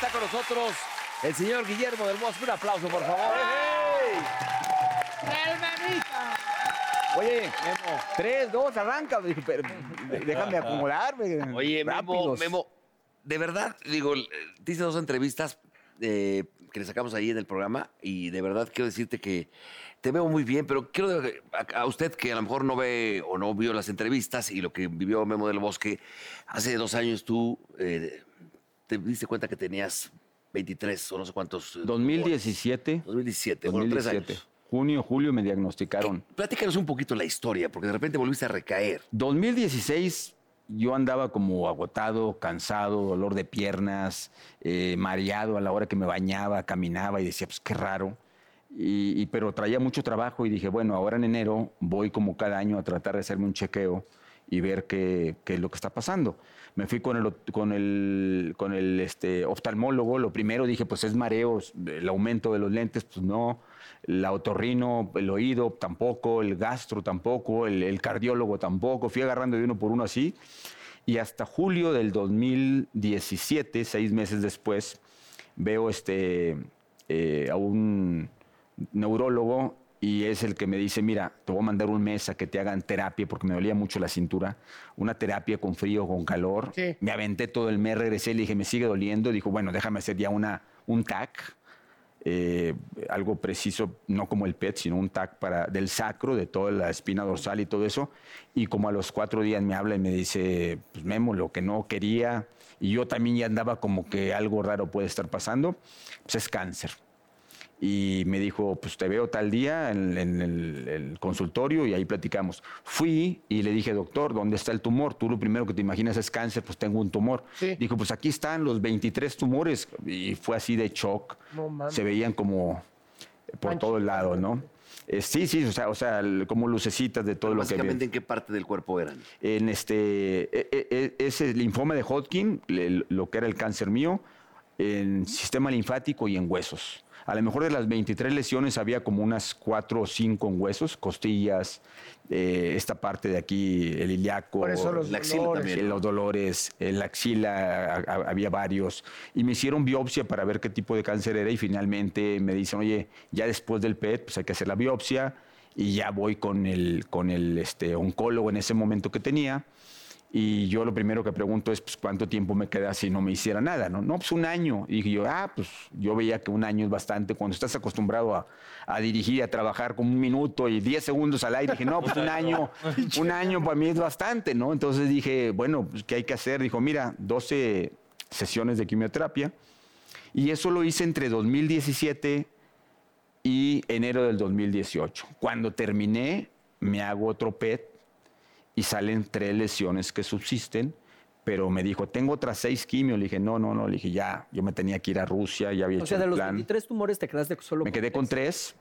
está con nosotros el señor Guillermo del Bosque. Un aplauso, por favor. Oye, tres, dos, arranca. Pero, déjame acomodarme. Oye, Memo. Memo, de verdad, digo, eh, te hice dos entrevistas eh, que le sacamos ahí en el programa y de verdad quiero decirte que te veo muy bien, pero quiero a, a usted que a lo mejor no ve o no vio las entrevistas y lo que vivió Memo del Bosque, hace dos años tú eh, te diste cuenta que tenías 23 o no sé cuántos. eh, 2017. 2017, bueno, tres 2017. años. Junio, julio me diagnosticaron. Platícanos un poquito la historia, porque de repente volviste a recaer. 2016 yo andaba como agotado, cansado, dolor de piernas, eh, mareado a la hora que me bañaba, caminaba y decía, pues qué raro. Y, y- pero traía mucho trabajo y dije, bueno, ahora en enero voy como cada año a tratar de hacerme un chequeo y ver qué, qué es lo que está pasando. Me fui con el, con el, con el este, oftalmólogo. Lo primero dije, pues es mareos, el aumento de los lentes, pues no. La otorrino, el oído tampoco, el gastro tampoco, el, el cardiólogo tampoco. Fui agarrando de uno por uno así. Y hasta julio del 2017, seis meses después, veo este, eh, a un neurólogo y es el que me dice, mira, te voy a mandar un mes a que te hagan terapia porque me dolía mucho la cintura, una terapia con frío, con calor. Sí. Me aventé todo el mes, regresé, le dije, me sigue doliendo. Dijo, bueno, déjame hacer ya una, un TAC, eh, algo preciso, no como el PET, sino un TAC para, del sacro, de toda la espina dorsal y todo eso. Y como a los cuatro días me habla y me dice, pues Memo, lo que no quería, y yo también ya andaba como que algo raro puede estar pasando, pues es cáncer. Y me dijo, pues te veo tal día en, en el, el consultorio y ahí platicamos. Fui y le dije, doctor, ¿dónde está el tumor? Tú lo primero que te imaginas es cáncer, pues tengo un tumor. Sí. Dijo, pues aquí están los 23 tumores. Y fue así de shock. No mames. Se veían como por todo el lado, ¿no? Eh, sí, sí, o sea, o sea, el- como lucecitas de todo lo que Básicamente. ¿en qué parte del cuerpo eran? En este, e- e- e- ese linfoma de Hodgkin, le- lo que era el cáncer mío, en sistema linfático y en huesos. A lo mejor de las 23 lesiones había como unas 4 o 5 en huesos, costillas, eh, esta parte de aquí, el ilíaco, Por eso los La axila dolores. también. los dolores, la axila a- a- había varios. Y me hicieron biopsia para ver qué tipo de cáncer era y finalmente me dicen, oye, ya después del PET, pues hay que hacer la biopsia y ya voy con el, con el este, oncólogo en ese momento que tenía. Y yo lo primero que pregunto es, pues, ¿cuánto tiempo me queda si no me hiciera nada? No, no pues un año. Y dije yo, ah, pues yo veía que un año es bastante. Cuando estás acostumbrado a, a dirigir a trabajar con un minuto y 10 segundos al aire, dije, no, pues un año, un año para mí es bastante, ¿no? Entonces dije, bueno, pues, ¿qué hay que hacer? Dijo, mira, 12 sesiones de quimioterapia. Y eso lo hice entre 2017 y enero del 2018. Cuando terminé, me hago otro PET y salen tres lesiones que subsisten, pero me dijo, tengo otras seis quimios. Le dije, no, no, no. Le dije, ya, yo me tenía que ir a Rusia, ya había O hecho sea, de el los plan. 23 tumores te quedaste solo Me quedé con tres.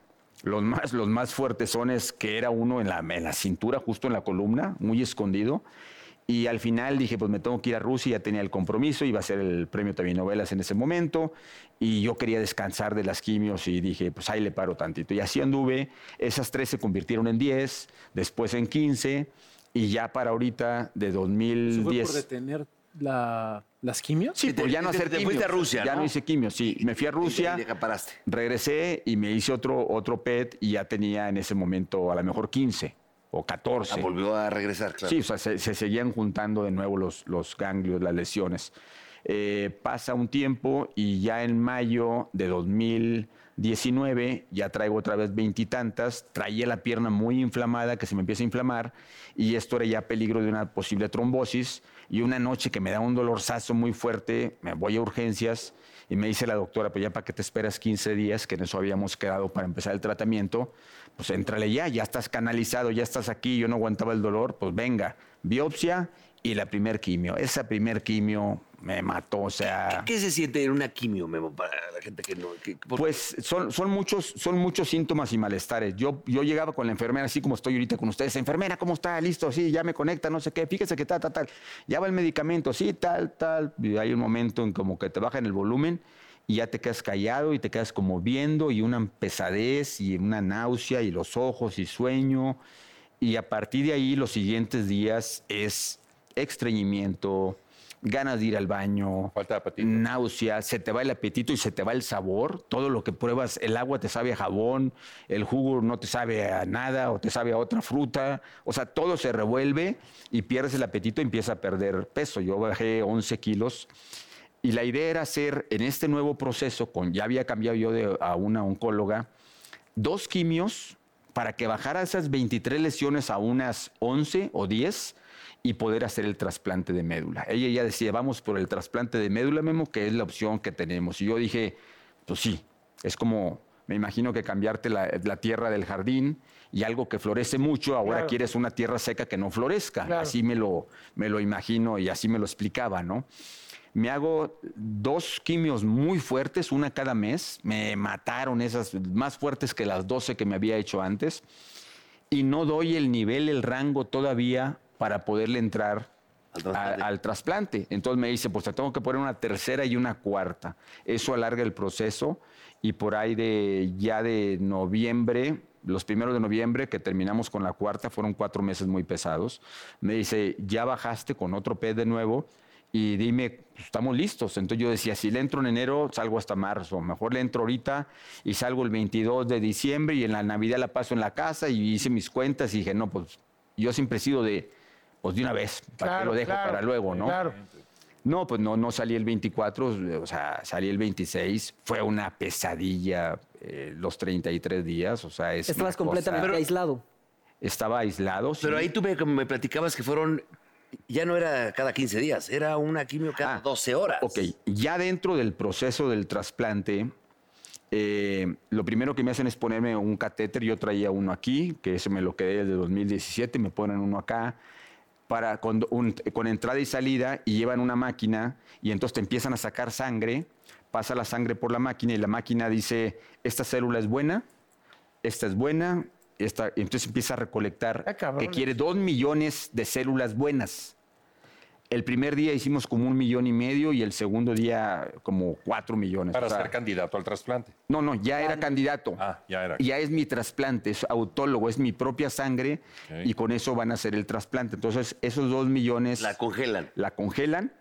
Los más, los más fuertes son es que era uno en la, en la cintura, justo en la columna, muy escondido. Y al final dije, pues me tengo que ir a Rusia, ya tenía el compromiso, iba a ser el premio también novelas en ese momento. Y yo quería descansar de las quimios y dije, pues ahí le paro tantito. Y así anduve. Esas tres se convirtieron en 10, después en 15. Y ya para ahorita, de ¿Eso fue 2010. por detener la- las quimios? Sí, por ya no te- hacer te quimios. a Rusia, Ya ¿no? no hice quimios, sí. Me fui a Rusia. Y acaparaste. Regresé y me hice otro, otro PET y ya tenía en ese momento a lo mejor 15 o 14. Ah, volvió a regresar, claro. Sí, o sea, se, se seguían juntando de nuevo los, los ganglios, las lesiones. Eh, pasa un tiempo y ya en mayo de 2019 ya traigo otra vez veintitantas, traía la pierna muy inflamada, que se me empieza a inflamar, y esto era ya peligro de una posible trombosis, y una noche que me da un dolorzazo muy fuerte, me voy a urgencias, y me dice la doctora, pues ya para que te esperas 15 días, que en eso habíamos quedado para empezar el tratamiento, pues entrale ya, ya estás canalizado, ya estás aquí, yo no aguantaba el dolor, pues venga, biopsia y la primer quimio. Esa primer quimio me mató, o sea... ¿Qué se siente en una quimio, Memo, para la gente que no... que- Pues son, son, muchos, son muchos síntomas y malestares. Yo, yo llegaba con la enfermera, así como estoy ahorita con ustedes. Enfermera, ¿cómo está? Listo, sí, ya me conecta, no sé qué. Fíjese que tal, tal, tal. Ya va el medicamento, sí, tal, tal. Y hay un momento en como que te bajan el volumen y ya te quedas callado y te quedas como viendo y una pesadez y una náusea y los ojos y sueño. Y a partir de ahí, los siguientes días es estreñimiento, ganas de ir al baño, Falta de apetito. náusea, se te va el apetito y se te va el sabor. Todo lo que pruebas, el agua te sabe a jabón, el jugo no te sabe a nada o te sabe a otra fruta. O sea, todo se revuelve y pierdes el apetito y empiezas a perder peso. Yo bajé 11 kilos y la idea era hacer en este nuevo proceso, con, ya había cambiado yo de, a una oncóloga, dos quimios para que bajara esas 23 lesiones a unas 11 o 10 y poder hacer el trasplante de médula. Ella ya decía, vamos por el trasplante de médula, Memo, que es la opción que tenemos. Y yo dije, pues sí, es como, me imagino que cambiarte la, la tierra del jardín y algo que florece mucho, ahora Claro. quieres una tierra seca que no florezca. Claro. Así me lo, me lo imagino y así me lo explicaba, ¿no? Me hago dos quimios muy fuertes, una cada mes. Me mataron esas más fuertes que las 12 que me había hecho antes. Y no doy el nivel, el rango todavía para poderle entrar Al a- trasplante. al trasplante. Entonces me dice, pues te tengo que poner una tercera y una cuarta. Eso alarga el proceso y por ahí de ya de noviembre, los primeros de noviembre que terminamos con la cuarta, fueron cuatro meses muy pesados. Me dice, ya bajaste con otro PET de nuevo y dime, pues, estamos listos. Entonces yo decía, si le entro en enero, salgo hasta marzo. Mejor le entro ahorita y salgo el 22 de diciembre y en la Navidad la paso en la casa y hice mis cuentas y dije, no, pues yo siempre he sido de, pues de una vez, ¿para qué Claro, lo dejo claro, para luego, no? Claro. No, pues no, no salí el 24, o sea, salí el 26. Fue una pesadilla eh, los 33 días, o sea, es Estabas cosa- completamente aislado. Estaba aislado, Pero sí. ahí tú me, me platicabas que fueron... Ya no era cada 15 días, era una quimio cada Ah, 12 horas. Ok, ya dentro del proceso del trasplante, eh, lo primero que me hacen es ponerme un catéter. Yo traía uno aquí, que ese me lo quedé desde 2017, me ponen uno acá. Para con, un- con entrada y salida y llevan una máquina y entonces te empiezan a sacar sangre, pasa la sangre por la máquina y la máquina dice, esta célula es buena esta es buena, esta, entonces empieza a recolectar Ah, que quiere dos millones de células buenas. El primer día hicimos como un millón y medio y el segundo día como cuatro millones. Para O sea, ser candidato al trasplante. no, no, ya era candidato. Ah, ya era. Ya es mi trasplante, es autólogo, es mi propia sangre y con eso van a hacer el trasplante. Entonces, esos dos millones La congelan. la congelan,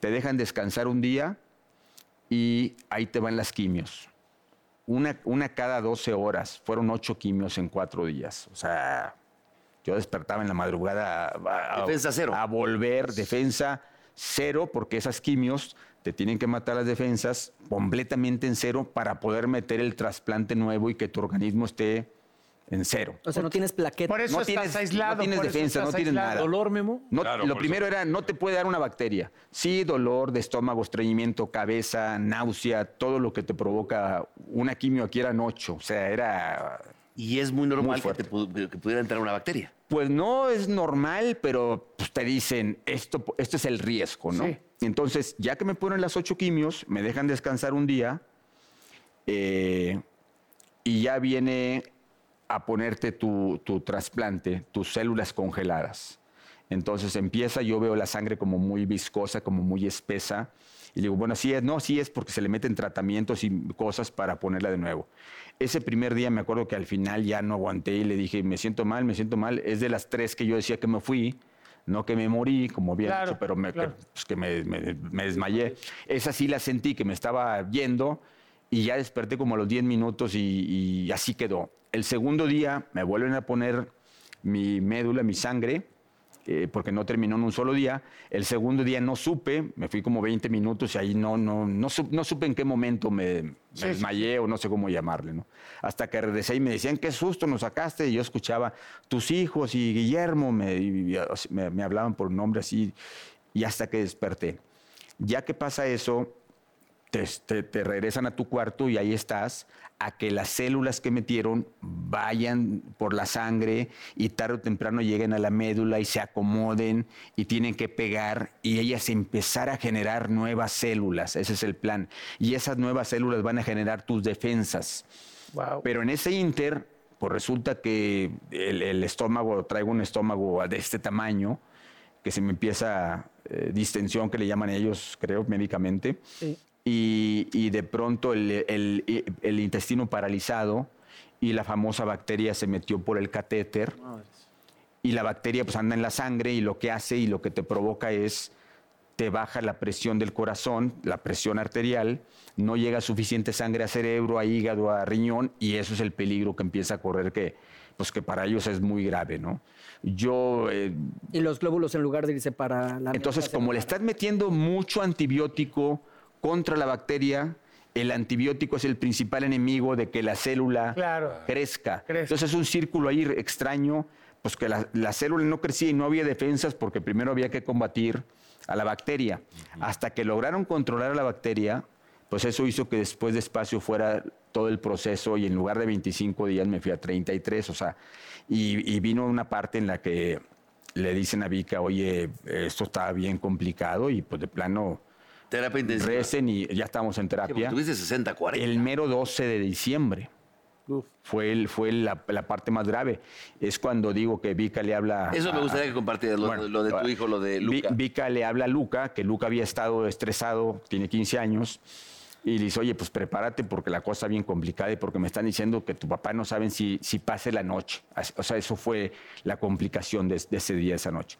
te dejan descansar un día y ahí te van las quimios. Una, una cada 12 horas. Fueron ocho quimios en cuatro días. O sea, yo despertaba en la madrugada a, a- Defensa cero. a volver, defensa cero, porque esas quimios te tienen que matar las defensas completamente en cero para poder meter el trasplante nuevo y que tu organismo esté en cero. O sea, no tienes plaqueta. Por eso no estás tienes, aislado. no tienes defensa, no tienes aislado. nada. ¿Dolor, Memo? No, Claro, lo primero era, no te puede dar una bacteria. Sí, dolor de estómago, estreñimiento, cabeza, náusea, todo lo que te provoca una quimio aquí eran ocho. O sea, era... Y es muy normal Muy que, te que pudiera entrar una bacteria. Pues no es normal, pero pues, te dicen, esto, esto es el riesgo, ¿no? Sí. Entonces, ya que me ponen las ocho quimios, me dejan descansar un día eh, y ya viene a ponerte tu, tu trasplante, tus células congeladas. Entonces empieza, yo veo la sangre como muy viscosa, como muy espesa. Y digo, bueno, sí es, no, sí es porque se le meten tratamientos y cosas para ponerla de nuevo. Ese primer día me acuerdo que al final ya no aguanté y le dije, me siento mal, me siento mal. Es de las tres que yo decía que me fui, no que me morí, como bien Claro, dicho, pero me, claro. que, pues, que me, me- me desmayé. Esa sí la sentí, que me estaba yendo y ya desperté como a los 10 minutos y, y así quedó. El segundo día me vuelven a poner mi médula, mi sangre, eh, porque no terminó en un solo día. El segundo día no supe, me fui como 20 minutos y ahí no, no, no, su- no supe en qué momento me, me Sí, sí. desmayé o no sé cómo llamarle. ¿no? Hasta que regresé y me decían, qué susto nos sacaste. Y yo escuchaba, tus hijos y Guillermo me, y- me- me hablaban por nombre así y hasta que desperté. Ya que pasa eso, te, te- te regresan a tu cuarto y ahí estás a que las células que metieron vayan por la sangre y tarde o temprano lleguen a la médula y se acomoden y tienen que pegar y ellas empezar a generar nuevas células. Ese es el plan. Y esas nuevas células van a generar tus defensas. Wow. Pero en ese inter, pues resulta que el, el estómago, traigo un estómago de este tamaño, que se me empieza eh, distensión, que le llaman ellos, creo, médicamente. Y, y de pronto el, el- el intestino paralizado y la famosa bacteria se metió por el catéter. Y la bacteria pues anda en la sangre y lo que hace y lo que te provoca es te baja la presión del corazón, la presión arterial, no llega suficiente sangre a cerebro, a hígado, a riñón, y eso es el peligro que empieza a correr, que, pues que para ellos es muy grave, ¿no? Yo, eh, Y los glóbulos en lugar de irse para la entonces, como le estás metiendo mucho antibiótico contra la bacteria, el antibiótico es el principal enemigo de que la célula Claro. crezca. Crezca. Entonces es un círculo ahí extraño, pues que la, la célula no crecía y no había defensas porque primero había que combatir a la bacteria. Hasta que lograron controlar a la bacteria, pues eso hizo que después despacio fuera todo el proceso y en lugar de 25 días me fui a 33, o sea, y, y vino una parte en la que le dicen a Vika, oye, esto está bien complicado y pues de plano Terapia intensiva. recen y ya estamos en Sí, terapia. tuviste 60, 40. El mero 12 de diciembre fue, el, fue la, la parte más grave. Es cuando digo que Vika le habla... Eso me a- gustaría que compartieras, lo, Bueno, lo de tu hijo, lo de Luca. Vika le habla a Luca, que Luca había estado estresado, tiene 15 años, y le dice, oye, pues prepárate porque la cosa está bien complicada y porque me están diciendo que tu papá no saben si, si pase la noche. O sea, eso fue la complicación de, de ese día, esa noche.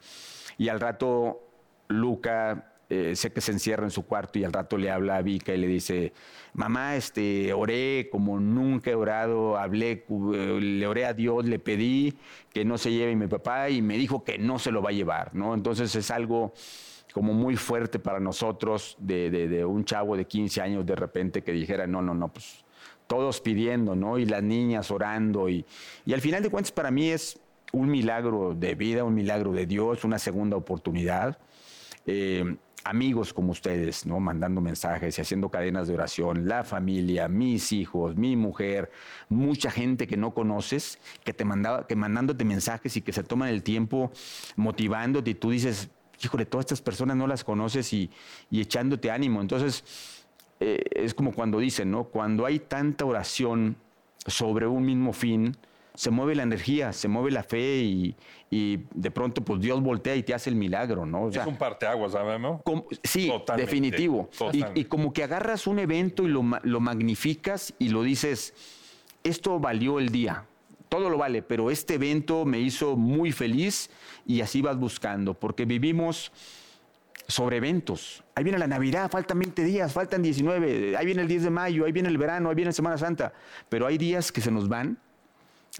Y al rato, Luca, eh, sé que se encierra en su cuarto y al rato le habla a Vika y le dice, mamá, este, oré como nunca he orado, hablé, eh, le oré a Dios, le pedí que no se lleve mi papá y me dijo que no se lo va a llevar, ¿no? Entonces es algo como muy fuerte para nosotros de, de- de un chavo de 15 años de repente que dijera, no, no, no, pues todos pidiendo, ¿no? Y las niñas orando. Y, y al final de cuentas para mí es un milagro de vida, un milagro de Dios, una segunda oportunidad. Eh, amigos como ustedes, ¿no? Mandando mensajes y haciendo cadenas de oración, la familia, mis hijos, mi mujer, mucha gente que no conoces, que te mandaba, que mandándote mensajes y que se toman el tiempo motivándote y tú dices, híjole, todas estas personas no las conoces y, y echándote ánimo. Entonces, eh, es como cuando dicen, ¿no? Cuando hay tanta oración sobre un mismo fin, se mueve la energía, se mueve la fe y, y de pronto pues Dios voltea y te hace el milagro, ¿no? O sea, es un parteaguas, ¿sabemos? como- sí, Totalmente, definitivo. Y, totalmente. y como que agarras un evento y lo, lo magnificas y lo dices, esto valió el día. Todo lo vale, pero este evento me hizo muy feliz y así vas buscando, porque vivimos sobre eventos. Ahí viene la Navidad, faltan 20 días, faltan 19, ahí viene el 10 de mayo, ahí viene el verano, ahí viene Semana Santa, pero hay días que se nos van.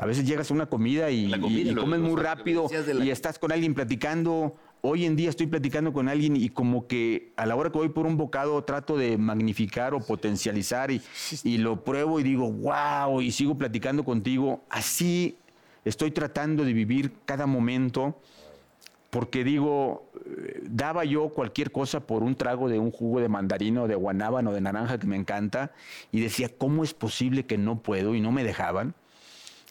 A veces llegas a una comida y, comida, y- y lo- comes muy rápido la- y estás con alguien platicando. Hoy en día estoy platicando con alguien y como que a la hora que voy por un bocado trato de magnificar o potencializar y, y lo pruebo y digo, wow, y sigo platicando contigo. Así estoy tratando de vivir cada momento porque digo, eh, daba yo cualquier cosa por un trago de un jugo de mandarino, de guanábano, de naranja que me encanta, y decía, ¿cómo es posible que no puedo? Y no me dejaban.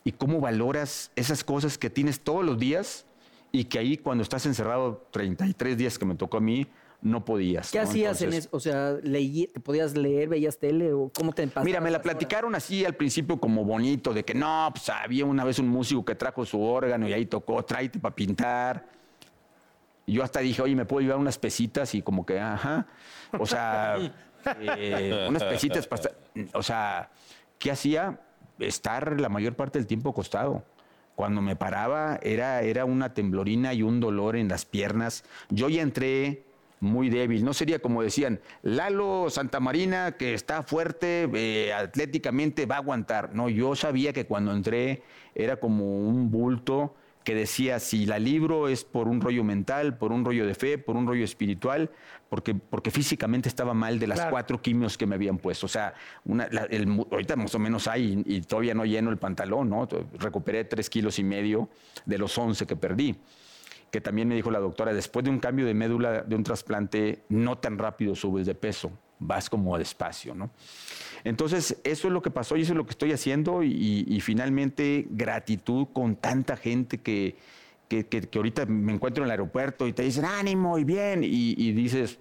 ¿Y cómo valoras esas cosas que tienes todos los días y que ahí cuando estás encerrado 33 días que me tocó a mí, no podías? ¿Qué ¿no? hacías en eso? O sea, leí, ¿te podías leer, veías tele o cómo te pasabas Mira, me la horas? platicaron así al principio como bonito, de que no, pues había una vez un músico que trajo su órgano y ahí tocó, tráete para pintar. Y yo hasta dije, oye, ¿me puedo llevar unas pesitas? Y como que, ajá. O sea, eh, unas pesitas para... estar- O sea, ¿qué hacía? Estar la mayor parte del tiempo acostado. Cuando me paraba era, era una temblorina y un dolor en las piernas. Yo ya entré muy débil. No sería como decían, Lalo Santamarina, que está fuerte, eh, atléticamente va a aguantar. No, yo sabía que cuando entré era como un bulto que decía, si la libro es por un rollo mental, por un rollo de fe, por un rollo espiritual, porque, porque físicamente estaba mal de las Claro. cuatro quimios que me habían puesto. O sea, una- la- el ahorita más o menos hay y, y todavía no lleno el pantalón, ¿no? Recuperé tres kilos y medio de los once que perdí que también me dijo la doctora, después de un cambio de médula, de un trasplante, no tan rápido subes de peso, vas como despacio, ¿no? Entonces, eso es lo que pasó y eso es lo que estoy haciendo y, y finalmente gratitud con tanta gente que, que, que- que ahorita me encuentro en el aeropuerto y te dicen ánimo y bien y, y dices,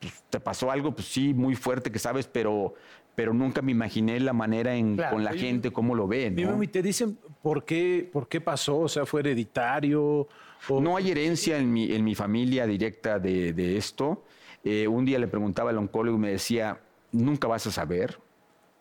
pues, te pasó algo, pues sí, muy fuerte que sabes, pero, pero nunca me imaginé la manera en, Claro. con la gente, cómo lo ven. ¿no? mami, ¿te dicen por qué, por qué pasó? O sea, ¿fue hereditario? O... No hay herencia en mi, en mi familia directa de, de esto. Eh, un día le preguntaba al oncólogo y me decía, nunca vas a saber.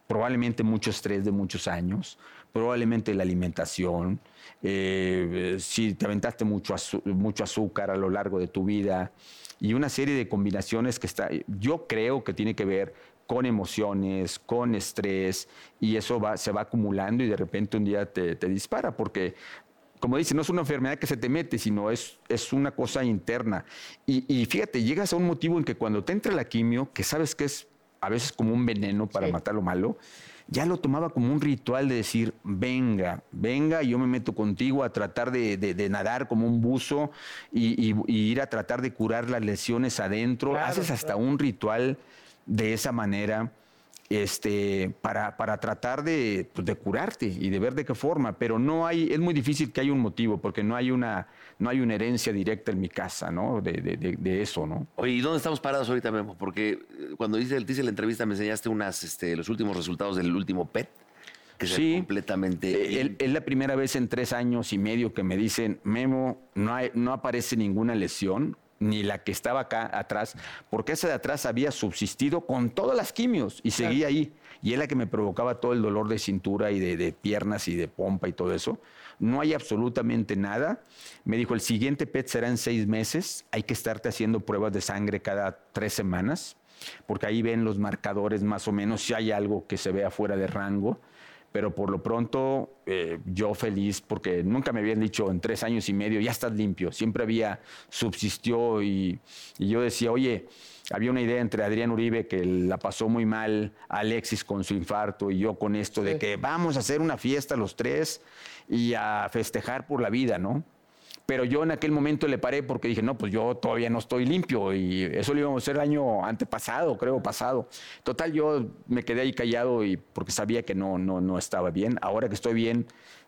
Probablemente mucho estrés de muchos años, probablemente la alimentación, eh, si te aventaste mucho, mucho azúcar a lo largo de tu vida y una serie de combinaciones que está, yo creo que tiene que ver con emociones, con estrés, y eso va, se va acumulando y de repente un día te, te dispara, porque como dice, no es una enfermedad que se te mete, sino es, es una cosa interna. Y, y fíjate, llegas a un motivo en que cuando te entra la quimio, que sabes que es a veces como un veneno para matar lo malo, ya lo tomaba como un ritual de decir, venga, venga, yo me meto contigo a tratar de, de- de nadar como un buzo y, y- y ir a tratar de curar las lesiones adentro. Claro, Haces hasta claro. un ritual de esa manera este, para, para tratar de, pues, de curarte y de ver de qué forma, pero no hay, es muy difícil que haya un motivo, porque no hay una, no hay una herencia directa en mi casa, ¿no? De, de- eso, ¿no? Oye, ¿y dónde estamos parados ahorita, Memo? Porque eh, cuando hice, hice la entrevista me enseñaste unas, este, los últimos resultados del último PET, que Sí. completamente... Eh, el- es la primera vez en tres años y medio que me dicen, Memo, no, hay- no aparece ninguna lesión, ni la que estaba acá atrás, porque esa de atrás había subsistido con todas las quimios y seguía ahí. Y es la que me provocaba todo el dolor de cintura y de, de piernas y de pompa y todo eso. No hay absolutamente nada. Me dijo, el siguiente PET será en seis meses. Hay que estarte haciendo pruebas de sangre cada tres semanas, porque ahí ven los marcadores más o menos si hay algo que se vea fuera de rango pero por lo pronto eh, yo feliz porque nunca me habían dicho en tres años y medio ya estás limpio, siempre había subsistió y, y yo decía, oye, había una idea entre Adrián Uribe que la pasó muy mal, Alexis con su infarto y yo con esto de que vamos a hacer una fiesta los tres y a festejar por la vida, ¿no? Pero yo en aquel momento le paré porque dije, no, pues yo todavía no estoy limpio y eso lo íbamos a hacer el año antepasado, creo, pasado. Total, yo me quedé ahí callado y porque sabía que no, no, no estaba bien. Ahora que estoy bien,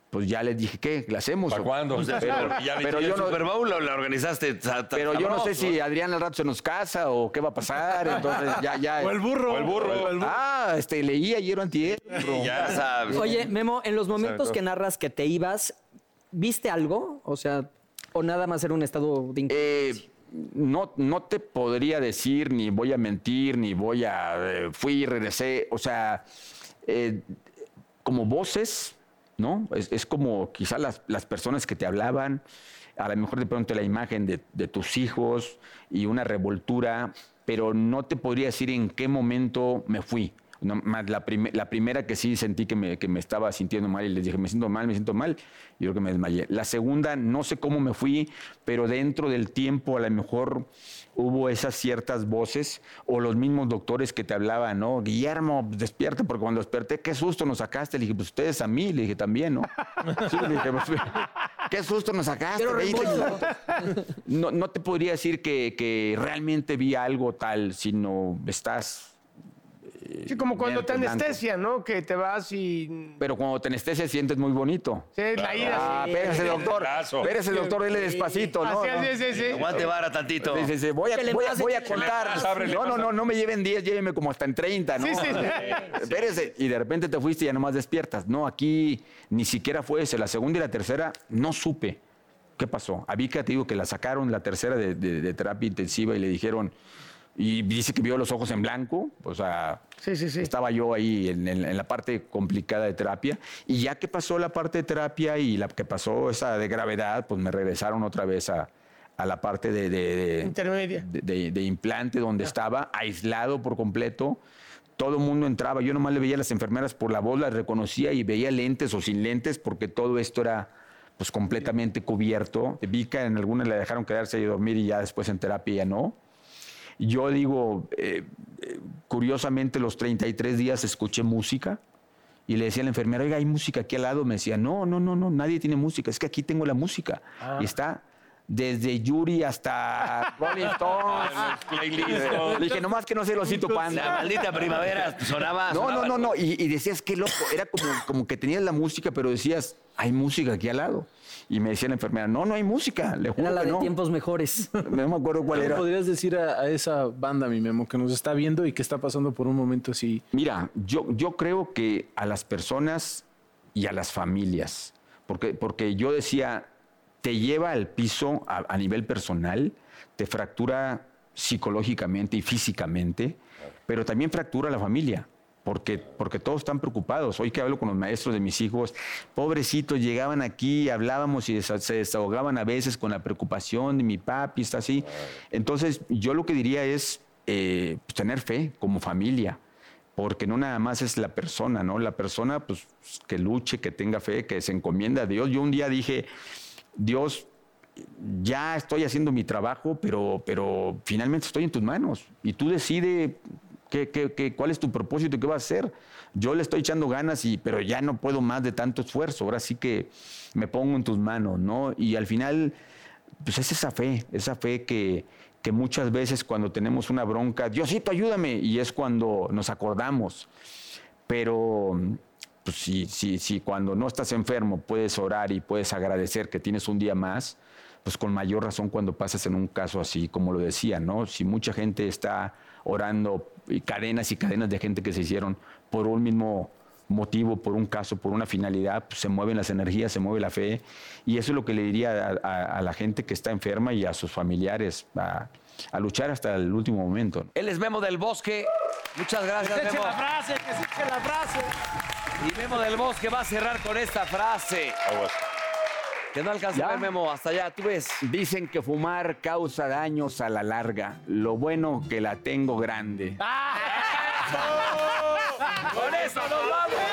pues ya les dije, ¿qué? ¿La hacemos? ¿Para cuándo? Pero, ya pero el yo no, Super Bowl la organizaste. ta- pero yo no sé si. Adrián al rato se nos casa o qué va a pasar. Entonces ya, ya. O el burro. O el burro. O el burro. Ah, este, leí ayer o antier. Ya sabes. Oye, Memo, en los momentos que narras que te ibas, ¿viste algo? O sea, o nada más era un estado de Eh, no, no te podría decir, ni voy a mentir, ni voy a. eh, fui y regresé. O sea, eh, como voces, ¿no? Es, como quizás las, las personas que te hablaban, a lo mejor de pronto la imagen de, de tus hijos y una revoltura, pero no te podría decir en qué momento me fui. No, más la, prime- la primera que sí sentí que me, que me estaba sintiendo mal y les dije, me siento mal, me siento mal, y yo creo que me desmayé. La segunda, no sé cómo me fui, pero dentro del tiempo a lo mejor hubo esas ciertas voces o los mismos doctores que te hablaban, ¿no? Guillermo, despierta, porque cuando desperté, qué susto nos sacaste. Le dije, pues ustedes a mí, le dije también, ¿no? Sí, le dije, pues, qué susto nos sacaste. Quiero 20 reembolso. minutos. No, no te podría decir que, que realmente vi algo tal, sino estás Sí, como cuando te Bien, blanco. anestesia, ¿no? Que te vas y... Pero cuando te anestesias sientes muy bonito. Sí, la ida. Ah, espérese, doctor. Espérese, doctor, dele despacito, ¿no? Sí, sí, sí. Aguante vara tantito. Sí, sí, sí, Voy a, voy a- voy a contar. No, no, no, no me lleven 10, llévenme como hasta en 30, ¿no? Sí, sí. Espérese. Y de repente te fuiste y ya nomás despiertas. No, aquí ni siquiera fue ese. La segunda y la tercera no supe. ¿Qué pasó? A Vika te digo que la sacaron la tercera de, de- de terapia intensiva y le dijeron, y dice que vio los ojos en blanco, o sea, Sí, sí, sí. estaba yo ahí en, en- en la parte complicada de terapia. Y ya que pasó la parte de terapia y la que pasó esa de gravedad, pues me regresaron otra vez a, a la parte de, de- de- Intermedia. de, de- implante donde estaba, aislado por completo. Todo el mundo entraba. Yo nomás le veía a las enfermeras por la voz, las reconocía y veía lentes o sin lentes porque todo esto era pues completamente cubierto. Vika en algunas le dejaron quedarse ahí a dormir y ya después en terapia ya no. Yo digo, eh, eh, curiosamente los 33 días escuché música y le decía a la enfermera, oiga, hay música aquí al lado. Me decía, no, no, no, no, nadie tiene música, es que aquí tengo la música. Y está desde Yuri hasta Rolling Stones. Le dije, nomás que no sé el osito La panda. maldita primavera sonaba. No, sonaba- no, no, no. Y, y decías, qué loco. Era como, como que tenías la música, pero decías, hay música aquí al lado. Y me decía la enfermera, no, no hay música. Le juro Era la que de no. tiempos mejores. No me acuerdo cuál ¿Qué le era. podrías decir a, a esa banda, mi Memo, que nos está viendo y que está pasando por un momento así? Mira, yo, yo creo que a las personas y a las familias, porque, porque yo decía, te lleva al piso a, nivel personal, te fractura psicológicamente y físicamente, pero también fractura la familia. Porque, porque todos están preocupados. Hoy que hablo con los maestros de mis hijos, pobrecitos, llegaban aquí, hablábamos y se desahogaban a veces con la preocupación de mi papi, está así. Entonces, yo lo que diría es eh, pues, tener fe como familia porque no nada más es la persona, ¿no? La persona, pues, que luche, que tenga fe, que se encomienda a Dios. Yo un día dije, Dios, ya estoy haciendo mi trabajo, pero, pero finalmente estoy en tus manos y tú decides qué, qué- qué- cuál es tu propósito y qué vas a hacer. Yo le estoy echando ganas, y, pero ya no puedo más de tanto esfuerzo. Ahora sí que me pongo en tus manos, ¿no? Y al final, pues es esa fe, esa fe que, que muchas veces cuando tenemos una bronca, Diosito, ayúdame, y es cuando nos acordamos. Pero pues, si, si, si cuando no estás enfermo puedes orar y puedes agradecer que tienes un día más, pues con mayor razón cuando pasas en un caso así, como lo decía, ¿no? Si mucha gente está orando y cadenas y cadenas de gente que se hicieron por un mismo motivo, por un caso, por una finalidad, pues se mueven las energías, se mueve la fe. Y eso es lo que le diría a, a- a la gente que está enferma y a sus familiares, a, a luchar hasta el último momento. Él es Memo del Bosque. Muchas gracias, ¡Que se Memo. la frase! ¡Que se eche la frase! Y Memo del Bosque va a cerrar con esta frase. Aguas. Que no alcanza a ver, Memo. Hasta allá, tú ves. Dicen que fumar causa daños a la larga. Lo bueno que la tengo grande. Con eso nos vamos.